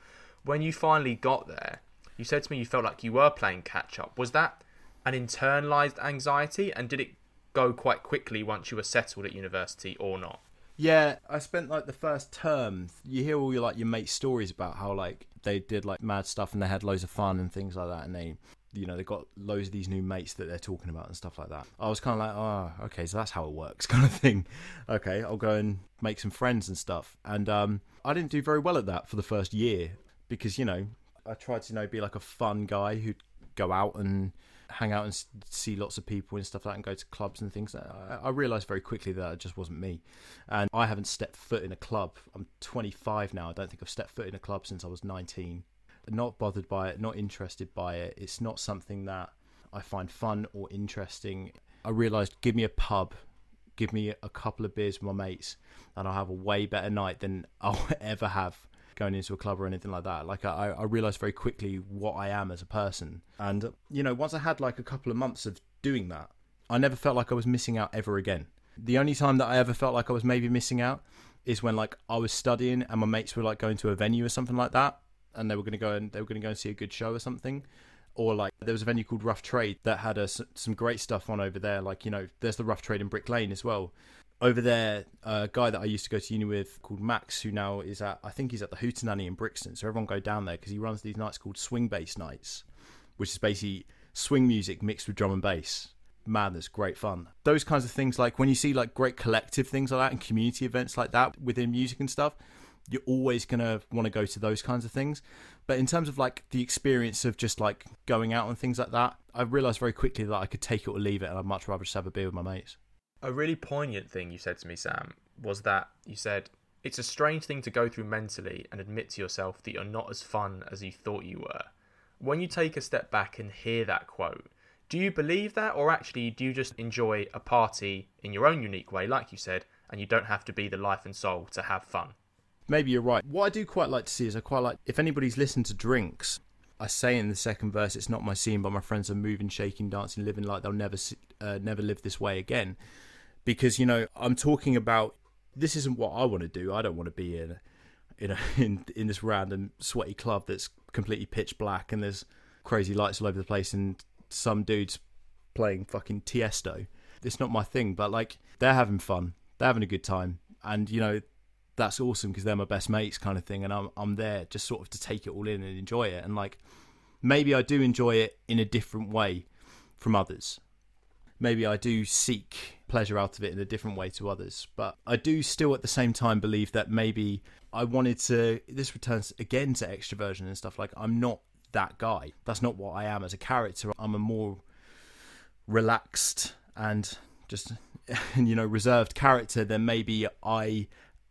A: When you finally got there, you said to me you felt like you were playing catch up. Was that an internalized anxiety, and did it go quite quickly once you were settled at university, or not?
B: Yeah, I spent like the first term. You hear all your like your mates' stories about how like they did like mad stuff and they had loads of fun and things like that, and they, you know, they got loads of these new mates that they're talking about and stuff like that. I was kind of like, oh, okay, so that's how it works, kind of thing. Okay, I'll go and make some friends and stuff. And um, I didn't do very well at that for the first year because you know I tried to you know be like a fun guy who'd go out and hang out and see lots of people and stuff like that and go to clubs and things. I, I realised very quickly that it just wasn't me. And I haven't stepped foot in a club. I'm 25 now. I don't think I've stepped foot in a club since I was 19. Not bothered by it, not interested by it. It's not something that I find fun or interesting. I realised give me a pub, give me a couple of beers with my mates, and I'll have a way better night than I'll ever have going into a club or anything like that. Like I, I realized very quickly what I am as a person, and you know, once I had like a couple of months of doing that, I never felt like I was missing out ever again. The only time that I ever felt like I was maybe missing out is when like I was studying and my mates were like going to a venue or something like that, and they were going to go and they were going to go and see a good show or something. Or like there was a venue called Rough Trade that had a, some great stuff on over there. Like you know, there's the Rough Trade in Brick Lane as well, over there, a guy that I used to go to uni with called Max, who now is at, I think he's at the Hootenanny in Brixton. So everyone go down there because he runs these nights called Swing Bass Nights, which is basically swing music mixed with drum and bass. Madness, great fun. Those kinds of things, like when you see like great collective things like that and community events like that within music and stuff, you're always gonna want to go to those kinds of things. But in terms of like the experience of just like going out and things like that, I realised very quickly that I could take it or leave it, and I'd much rather just have a beer with my mates.
A: A really poignant thing you said to me, Sam, was that you said, It's a strange thing to go through mentally and admit to yourself that you're not as fun as you thought you were. When you take a step back and hear that quote, do you believe that, or actually do you just enjoy a party in your own unique way, like you said, and you don't have to be the life and soul to have fun?
B: Maybe you're right. What I do quite like to see is I quite like if anybody's listened to Drinks, I say in the second verse, it's not my scene, but my friends are moving, shaking, dancing, living like they'll never, uh, never live this way again because you know I'm talking about this isn't what I want to do. I don't want to be in in a, in in this random sweaty club that's completely pitch black and there's crazy lights all over the place and some dudes playing fucking Tiesto. It's not my thing, but like they're having fun, they're having a good time, and you know that's awesome because they're my best mates, kind of thing, and I'm I'm there just sort of to take it all in and enjoy it, and like maybe I do enjoy it in a different way from others. Maybe I do seek pleasure out of it in a different way to others. But I do still at the same time believe that maybe I wanted to. This returns again to extroversion and stuff. Like I'm not that guy. That's not what I am as a character. I'm a more relaxed and just you know reserved character than maybe I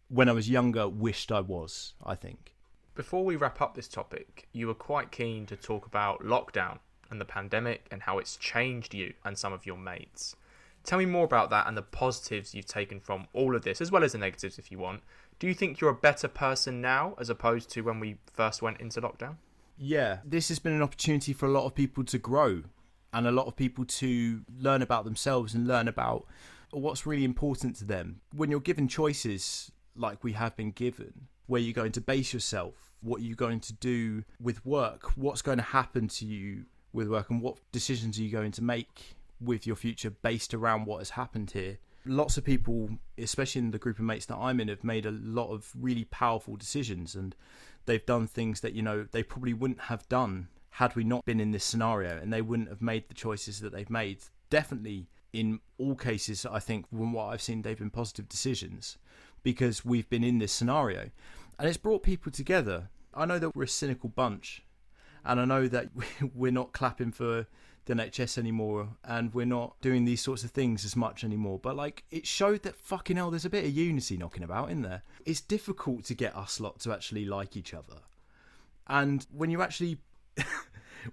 B: when I was younger wished I was. I think.
A: Before we wrap up this topic, you were quite keen to talk about lockdown and the pandemic and how it's changed you and some of your mates. Tell me more about that and the positives you've taken from all of this, as well as the negatives if you want. Do you think you're a better person now as opposed to when we first went into lockdown?
B: Yeah, this has been an opportunity for a lot of people to grow and a lot of people to learn about themselves and learn about what's really important to them. When you're given choices like we have been given, where you're going to base yourself, what you're going to do with work, what's going to happen to you with work, and what decisions are you going to make with your future based around what has happened here. Lots of people, especially in the group of mates that I'm in, have made a lot of really powerful decisions and they've done things that, you know, they probably wouldn't have done had we not been in this scenario, and they wouldn't have made the choices that they've made. Definitely, in all cases, I think from what I've seen, they've been positive decisions because we've been in this scenario, and it's brought people together. I know that we're a cynical bunch, and I know that we're not clapping for the NHS anymore, and we're not doing these sorts of things as much anymore. But like, it showed that fucking hell, there's a bit of unity knocking about in there. It's difficult to get us lot to actually like each other, and when you actually.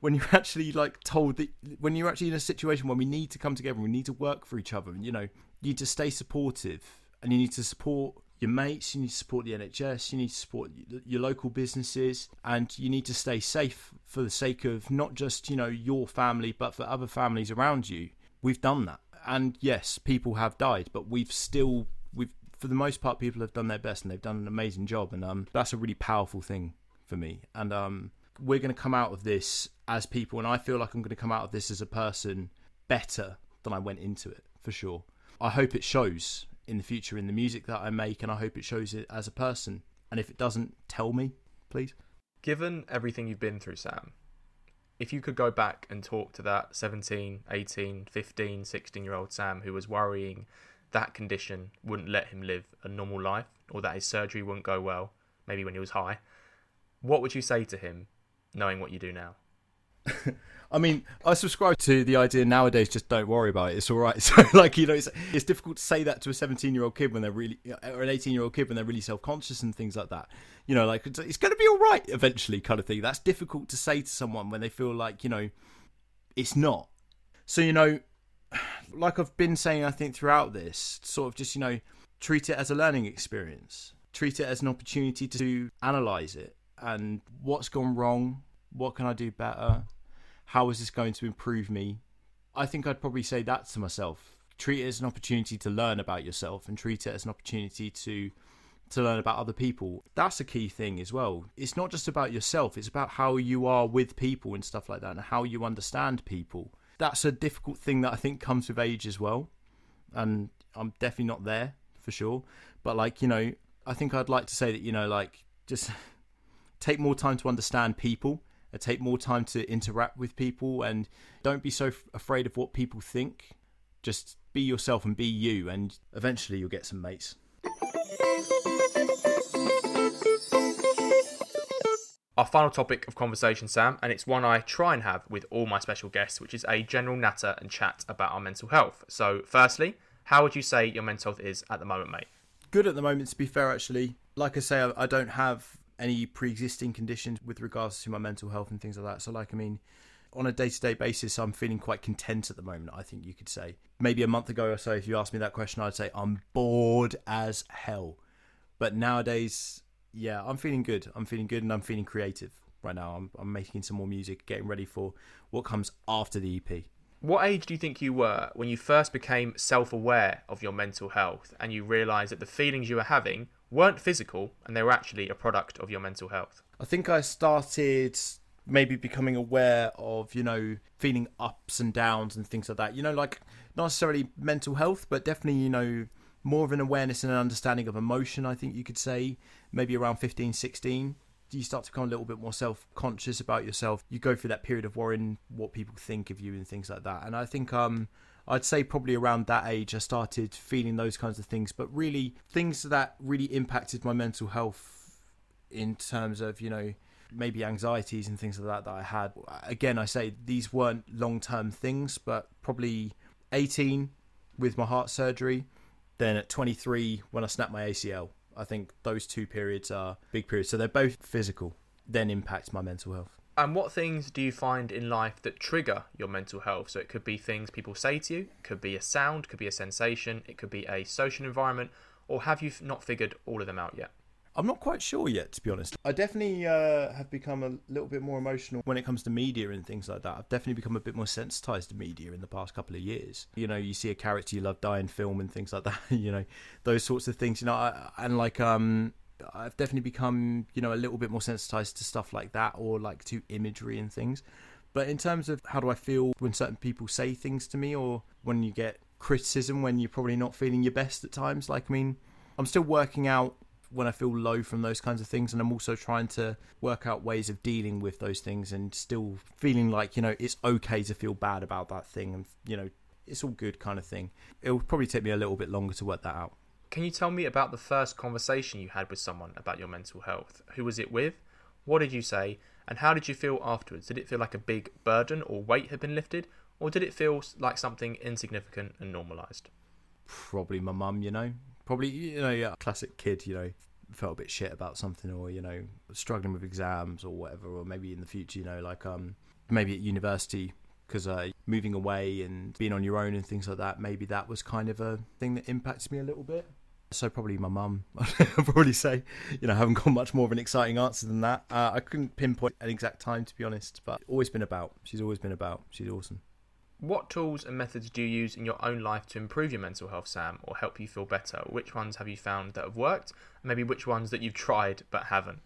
B: when you're actually like told that when you're actually in a situation where we need to come together and we need to work for each other and you know you need to stay supportive and you need to support your mates, you need to support the NHS, you need to support your local businesses, and you need to stay safe for the sake of not just, you know, your family, but for other families around you. We've done that. And yes, people have died, but we've still we've for the most part people have done their best and they've done an amazing job and um that's a really powerful thing for me. And um we're going to come out of this as people and I feel like I'm going to come out of this as a person better than I went into it, for sure. I hope it shows in the future in the music that I make, and I hope it shows it as a person. And if it doesn't, tell me, please.
A: Given everything you've been through, Sam, if you could go back and talk to that 17, 18, 15, 16 year old Sam who was worrying that condition wouldn't let him live a normal life or that his surgery wouldn't go well, maybe when he was high, what would you say to him knowing what you do now?
B: I mean, I subscribe to the idea nowadays. Just don't worry about it. It's all right. So, like, you know, it's, it's difficult to say that to a 17 year old kid when they're really, or an 18 year old kid when they're really self conscious and things like that. You know, like it's, it's going to be all right eventually, kind of thing. That's difficult to say to someone when they feel like you know, it's not. So, you know, like I've been saying, I think throughout this, sort of just you know, treat it as a learning experience. Treat it as an opportunity to analyze it and what's gone wrong. What can I do better? How is this going to improve me? I think I'd probably say that to myself. Treat it as an opportunity to learn about yourself and treat it as an opportunity to to learn about other people. That's a key thing as well. It's not just about yourself, it's about how you are with people and stuff like that and how you understand people. That's a difficult thing that I think comes with age as well. And I'm definitely not there for sure. But like, you know, I think I'd like to say that, you know, like just take more time to understand people Uh, take more time to interact with people and don't be so f- afraid of what people think. Just be yourself and be you, and eventually you'll get some mates.
A: Our final topic of conversation, Sam, and it's one I try and have with all my special guests, which is a general natter and chat about our mental health. So, firstly, how would you say your mental health is at the moment, mate?
B: Good at the moment, to be fair, actually. Like I say, I don't have any pre-existing conditions with regards to my mental health and things like that. So, like, I mean, on a day-to-day basis, I'm feeling quite content at the moment. I think you could say maybe a month ago or so, if you asked me that question, I'd say I'm bored as hell. But nowadays, yeah, I'm feeling good. I'm feeling good, and I'm feeling creative right now. I'm, I'm making some more music, getting ready for what comes after the EP.
A: What age do you think you were when you first became self aware of your mental health and you realised that the feelings you were having weren't physical and they were actually a product of your mental health?
B: I think I started maybe becoming aware of, you know, feeling ups and downs and things like that. You know, like not necessarily mental health, but definitely, you know, more of an awareness and an understanding of emotion, I think you could say, maybe around 15, 16. You start to become a little bit more self conscious about yourself. You go through that period of worrying what people think of you and things like that. And I think um I'd say probably around that age I started feeling those kinds of things, but really things that really impacted my mental health in terms of, you know, maybe anxieties and things like that that I had. Again, I say these weren't long term things, but probably 18 with my heart surgery, then at 23 when I snapped my ACL. I think those two periods are big periods. So they're both physical, then impact my mental health.
A: And what things do you find in life that trigger your mental health? So it could be things people say to you, it could be a sound, could be a sensation, it could be a social environment, or have you not figured all of them out yet?
B: I'm not quite sure yet, to be honest. I definitely uh, have become a little bit more emotional when it comes to media and things like that. I've definitely become a bit more sensitized to media in the past couple of years. You know, you see a character you love die in film and things like that. you know, those sorts of things. You know, and like um, I've definitely become, you know, a little bit more sensitized to stuff like that or like to imagery and things. But in terms of how do I feel when certain people say things to me or when you get criticism when you're probably not feeling your best at times, like, I mean, I'm still working out when I feel low from those kinds of things, and I'm also trying to work out ways of dealing with those things and still feeling like you know it's okay to feel bad about that thing, and you know it's all good kind of thing. It will probably take me a little bit longer to work that out.
A: Can you tell me about the first conversation you had with someone about your mental health? Who was it with? What did you say? And how did you feel afterwards? Did it feel like a big burden or weight had been lifted? Or did it feel like something insignificant and normalised?
B: Probably my mum, you know. Probably, you know, yeah, classic kid, you know, felt a bit shit about something or, you know, struggling with exams or whatever. Or maybe in the future, you know, like um, maybe at university, because uh, moving away and being on your own and things like that, maybe that was kind of a thing that impacts me a little bit. So probably my mum. I'd probably say, you know, I haven't got much more of an exciting answer than that. Uh, I couldn't pinpoint an exact time to be honest, but always been about. She's always been about. She's awesome.
A: What tools and methods do you use in your own life to improve your mental health, Sam, or help you feel better? Which ones have you found that have worked? Maybe which ones that you've tried but haven't?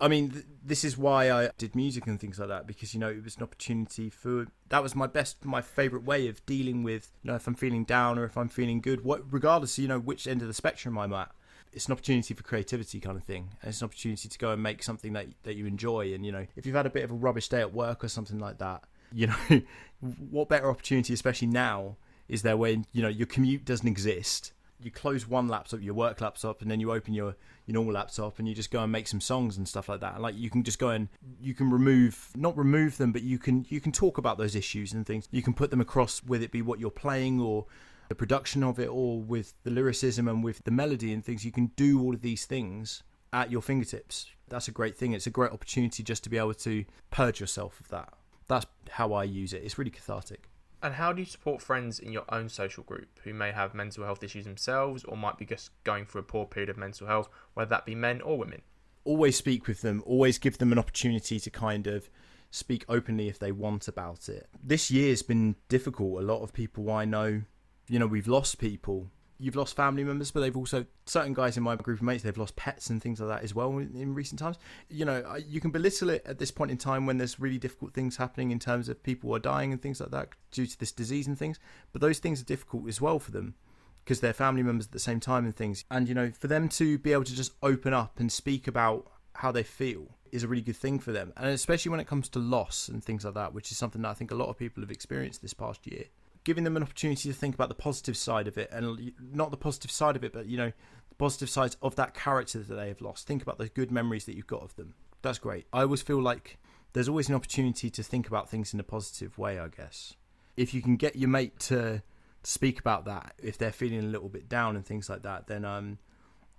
B: I mean, th- this is why I did music and things like that because you know it was an opportunity for that was my best, my favorite way of dealing with you know if I'm feeling down or if I'm feeling good, what regardless you know which end of the spectrum I'm at. It's an opportunity for creativity kind of thing. And it's an opportunity to go and make something that that you enjoy. And you know, if you've had a bit of a rubbish day at work or something like that, you know, what better opportunity, especially now, is there when you know your commute doesn't exist you close one laptop, your work laptop, and then you open your your normal laptop and you just go and make some songs and stuff like that. Like you can just go and you can remove not remove them, but you can you can talk about those issues and things. You can put them across whether it be what you're playing or the production of it or with the lyricism and with the melody and things. You can do all of these things at your fingertips. That's a great thing. It's a great opportunity just to be able to purge yourself of that. That's how I use it. It's really cathartic.
A: And how do you support friends in your own social group who may have mental health issues themselves or might be just going through a poor period of mental health, whether that be men or women?
B: Always speak with them, always give them an opportunity to kind of speak openly if they want about it. This year's been difficult. A lot of people I know, you know, we've lost people you've lost family members, but they've also certain guys in my group of mates they've lost pets and things like that as well in, in, recent times. You know, you can belittle it at this point in time when there's really difficult things happening in terms of people are dying and things like that due to this disease and things. But those things are difficult as well for them because they're family members at the same time and things. And you know, for them to be able to just open up and speak about how they feel is a really good thing for them, and especially when it comes to loss and things like that, which is something that I think a lot of people have experienced this past year giving them an opportunity to think about the positive side of it and not the positive side of it but you know the positive sides of that character that they have lost. Think about the good memories that you've got of them. That's great. I always feel like there's always an opportunity to think about things in a positive way i guess. If you can get your mate to speak about that if they're feeling a little bit down and things like that then um,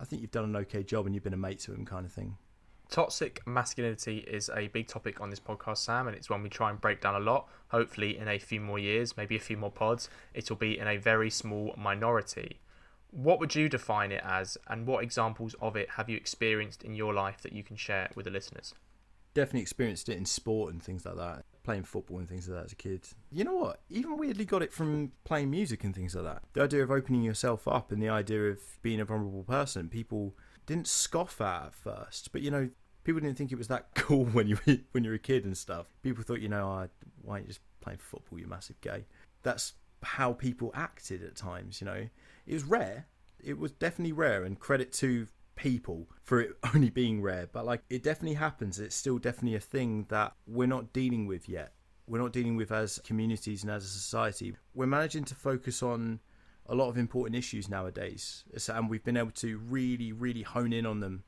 B: i think you've done an okay job and you've been a mate to them kind of thing
A: Toxic masculinity is a big topic on this podcast, Sam, and it's one we try and break down a lot. Hopefully, in a few more years, maybe a few more pods, it'll be in a very small minority. What would you define it as, and what examples of it have you experienced in your life that you can share with the listeners?
B: Definitely experienced it in sport and things like that, playing football and things like that as a kid. You know what? Even weirdly got it from playing music and things like that. The idea of opening yourself up and the idea of being a vulnerable person, people didn't scoff at at first, but you know, people didn't think it was that cool when you when you were a kid and stuff. People thought, you know, oh, why aren't you just playing football, you massive gay? That's how people acted at times. You know, it was rare. It was definitely rare, and credit to people for it only being rare. But like, it definitely happens. It's still definitely a thing that we're not dealing with yet. We're not dealing with as communities and as a society. We're managing to focus on a lot of important issues nowadays, and we've been able to really, really hone in on them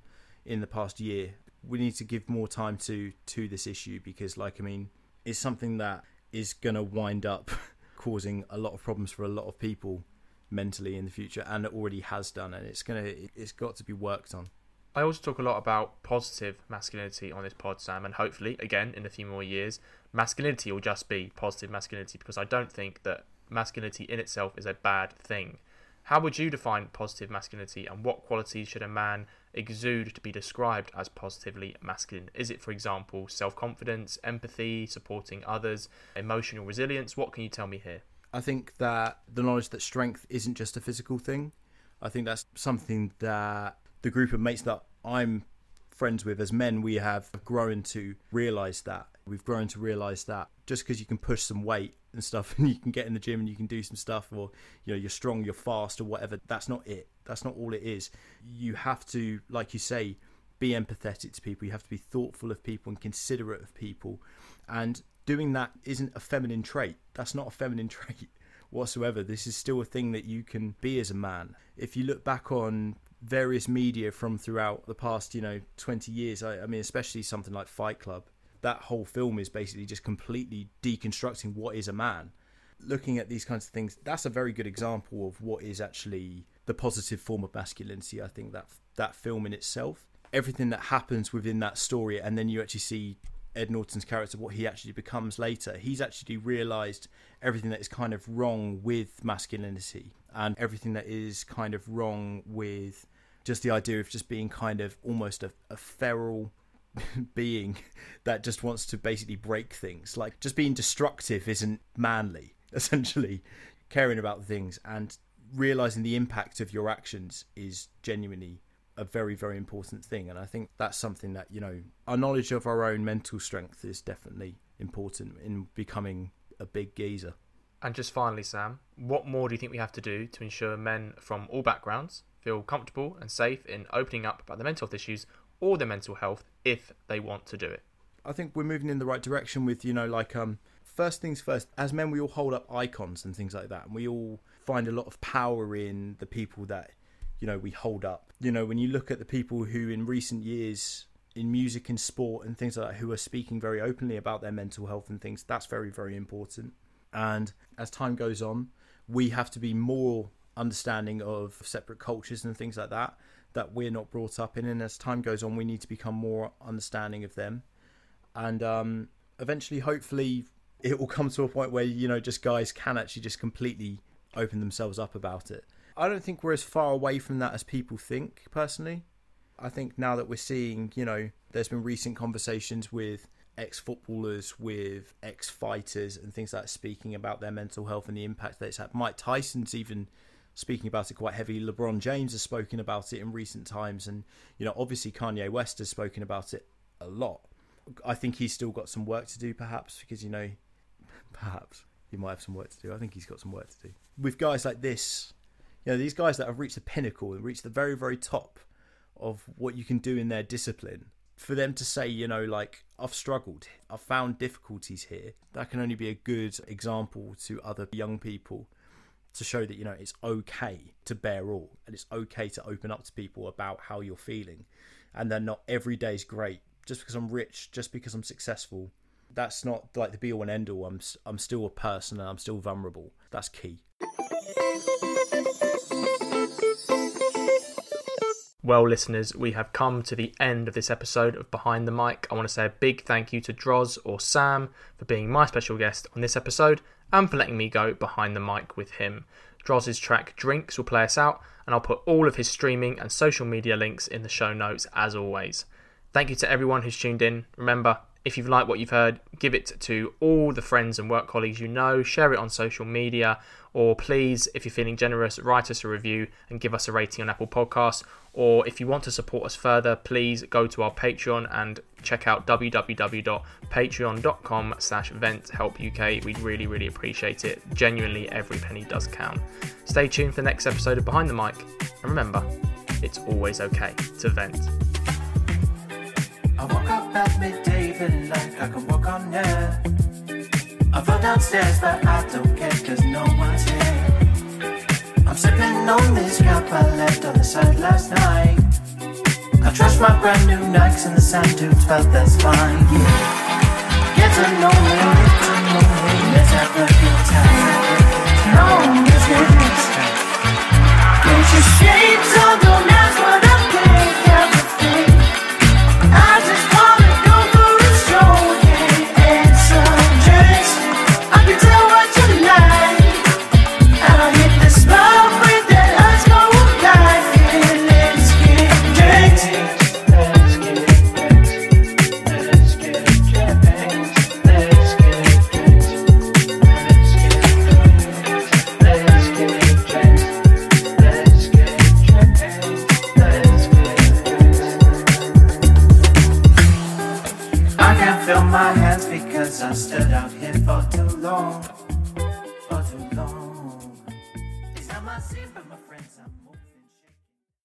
B: in the past year. We need to give more time to to this issue because, like, I mean, it's something that is going to wind up causing a lot of problems for a lot of people mentally in the future, and it already has done, and it's gonna it's got to be worked on.
A: I also talk a lot about positive masculinity on this pod, Sam, and hopefully, again, in a few more years, masculinity will just be positive masculinity because I don't think that masculinity in itself is a bad thing. How would you define positive masculinity and what qualities should a man exude to be described as positively masculine? Is it, for example, self confidence, empathy, supporting others, emotional resilience? What can you tell me here?
B: I think that the knowledge that strength isn't just a physical thing. I think that's something that the group of mates that I'm friends with as men, we have grown to realize that. We've grown to realize that just because you can push some weight and stuff and you can get in the gym and you can do some stuff or you know you're strong you're fast or whatever that's not it. That's not all it is. You have to like you say be empathetic to people. You have to be thoughtful of people and considerate of people. And doing that isn't a feminine trait. That's not a feminine trait whatsoever. This is still a thing that you can be as a man. If you look back on various media from throughout the past you know 20 years I, I mean especially something like fight club that whole film is basically just completely deconstructing what is a man. Looking at these kinds of things, that's a very good example of what is actually the positive form of masculinity. I think that that film in itself, everything that happens within that story, and then you actually see Ed Norton's character, what he actually becomes later. He's actually realised everything that is kind of wrong with masculinity and everything that is kind of wrong with just the idea of just being kind of almost a, a feral being that just wants to basically break things. Like just being destructive isn't manly, essentially. Caring about things and realizing the impact of your actions is genuinely a very, very important thing. And I think that's something that, you know, our knowledge of our own mental strength is definitely important in becoming a big geezer.
A: And just finally, Sam, what more do you think we have to do to ensure men from all backgrounds feel comfortable and safe in opening up about their mental health issues or their mental health if they want to do it.
B: I think we're moving in the right direction with, you know, like um first things first, as men we all hold up icons and things like that. And we all find a lot of power in the people that, you know, we hold up. You know, when you look at the people who in recent years in music and sport and things like that who are speaking very openly about their mental health and things, that's very, very important. And as time goes on, we have to be more understanding of separate cultures and things like that that we're not brought up in. And as time goes on, we need to become more understanding of them. And um, eventually, hopefully, it will come to a point where, you know, just guys can actually just completely open themselves up about it. I don't think we're as far away from that as people think, personally. I think now that we're seeing, you know, there's been recent conversations with ex footballers, with ex fighters, and things like that, speaking about their mental health and the impact that it's had. Mike Tyson's even speaking about it quite heavily. LeBron James has spoken about it in recent times, and you know, obviously Kanye West has spoken about it a lot. I think he's still got some work to do, perhaps, because you know, perhaps he might have some work to do. I think he's got some work to do with guys like this. You know, these guys that have reached the pinnacle and reached the very, very top of what you can do in their discipline. For them to say, you know, like I've struggled, I've found difficulties here, that can only be a good example to other young people to show that you know it's okay to bear all and it's okay to open up to people about how you're feeling and then not every day is great. Just because i'm rich just because i'm successful that's not like the be all and end all i'm i'm still a person and i'm still vulnerable. That's key.
A: Well, listeners, we have come to the end of this episode of Behind the Mic. I want to say a big thank you to Droz or Sam for being my special guest on this episode and for letting me go behind the mic with him. Droz's track Drinks will play us out, and I'll put all of his streaming and social media links in the show notes as always. Thank you to everyone who's tuned in. Remember, if you've liked what you've heard, give it to all the friends and work colleagues you know, share it on social media, or please, if you're feeling generous, write us a review and give us a rating on Apple Podcasts. Or if you want to support us further, please go to our Patreon and check out www.patreon.com slash venthelpuk. We'd really, really appreciate it. Genuinely, every penny does count. Stay tuned for the next episode of Behind the Mic. And remember, it's always okay to vent.
C: Feeling like I can walk on air. I fell downstairs, but I don't care cause no one's here. I'm sipping on this cup I left on the side last night. I trust my brand new Nikes and the sand dunes, but that's fine. Yeah. Get to know me, get to know me. Let's have a good time. No business. Get your shades on, don't ask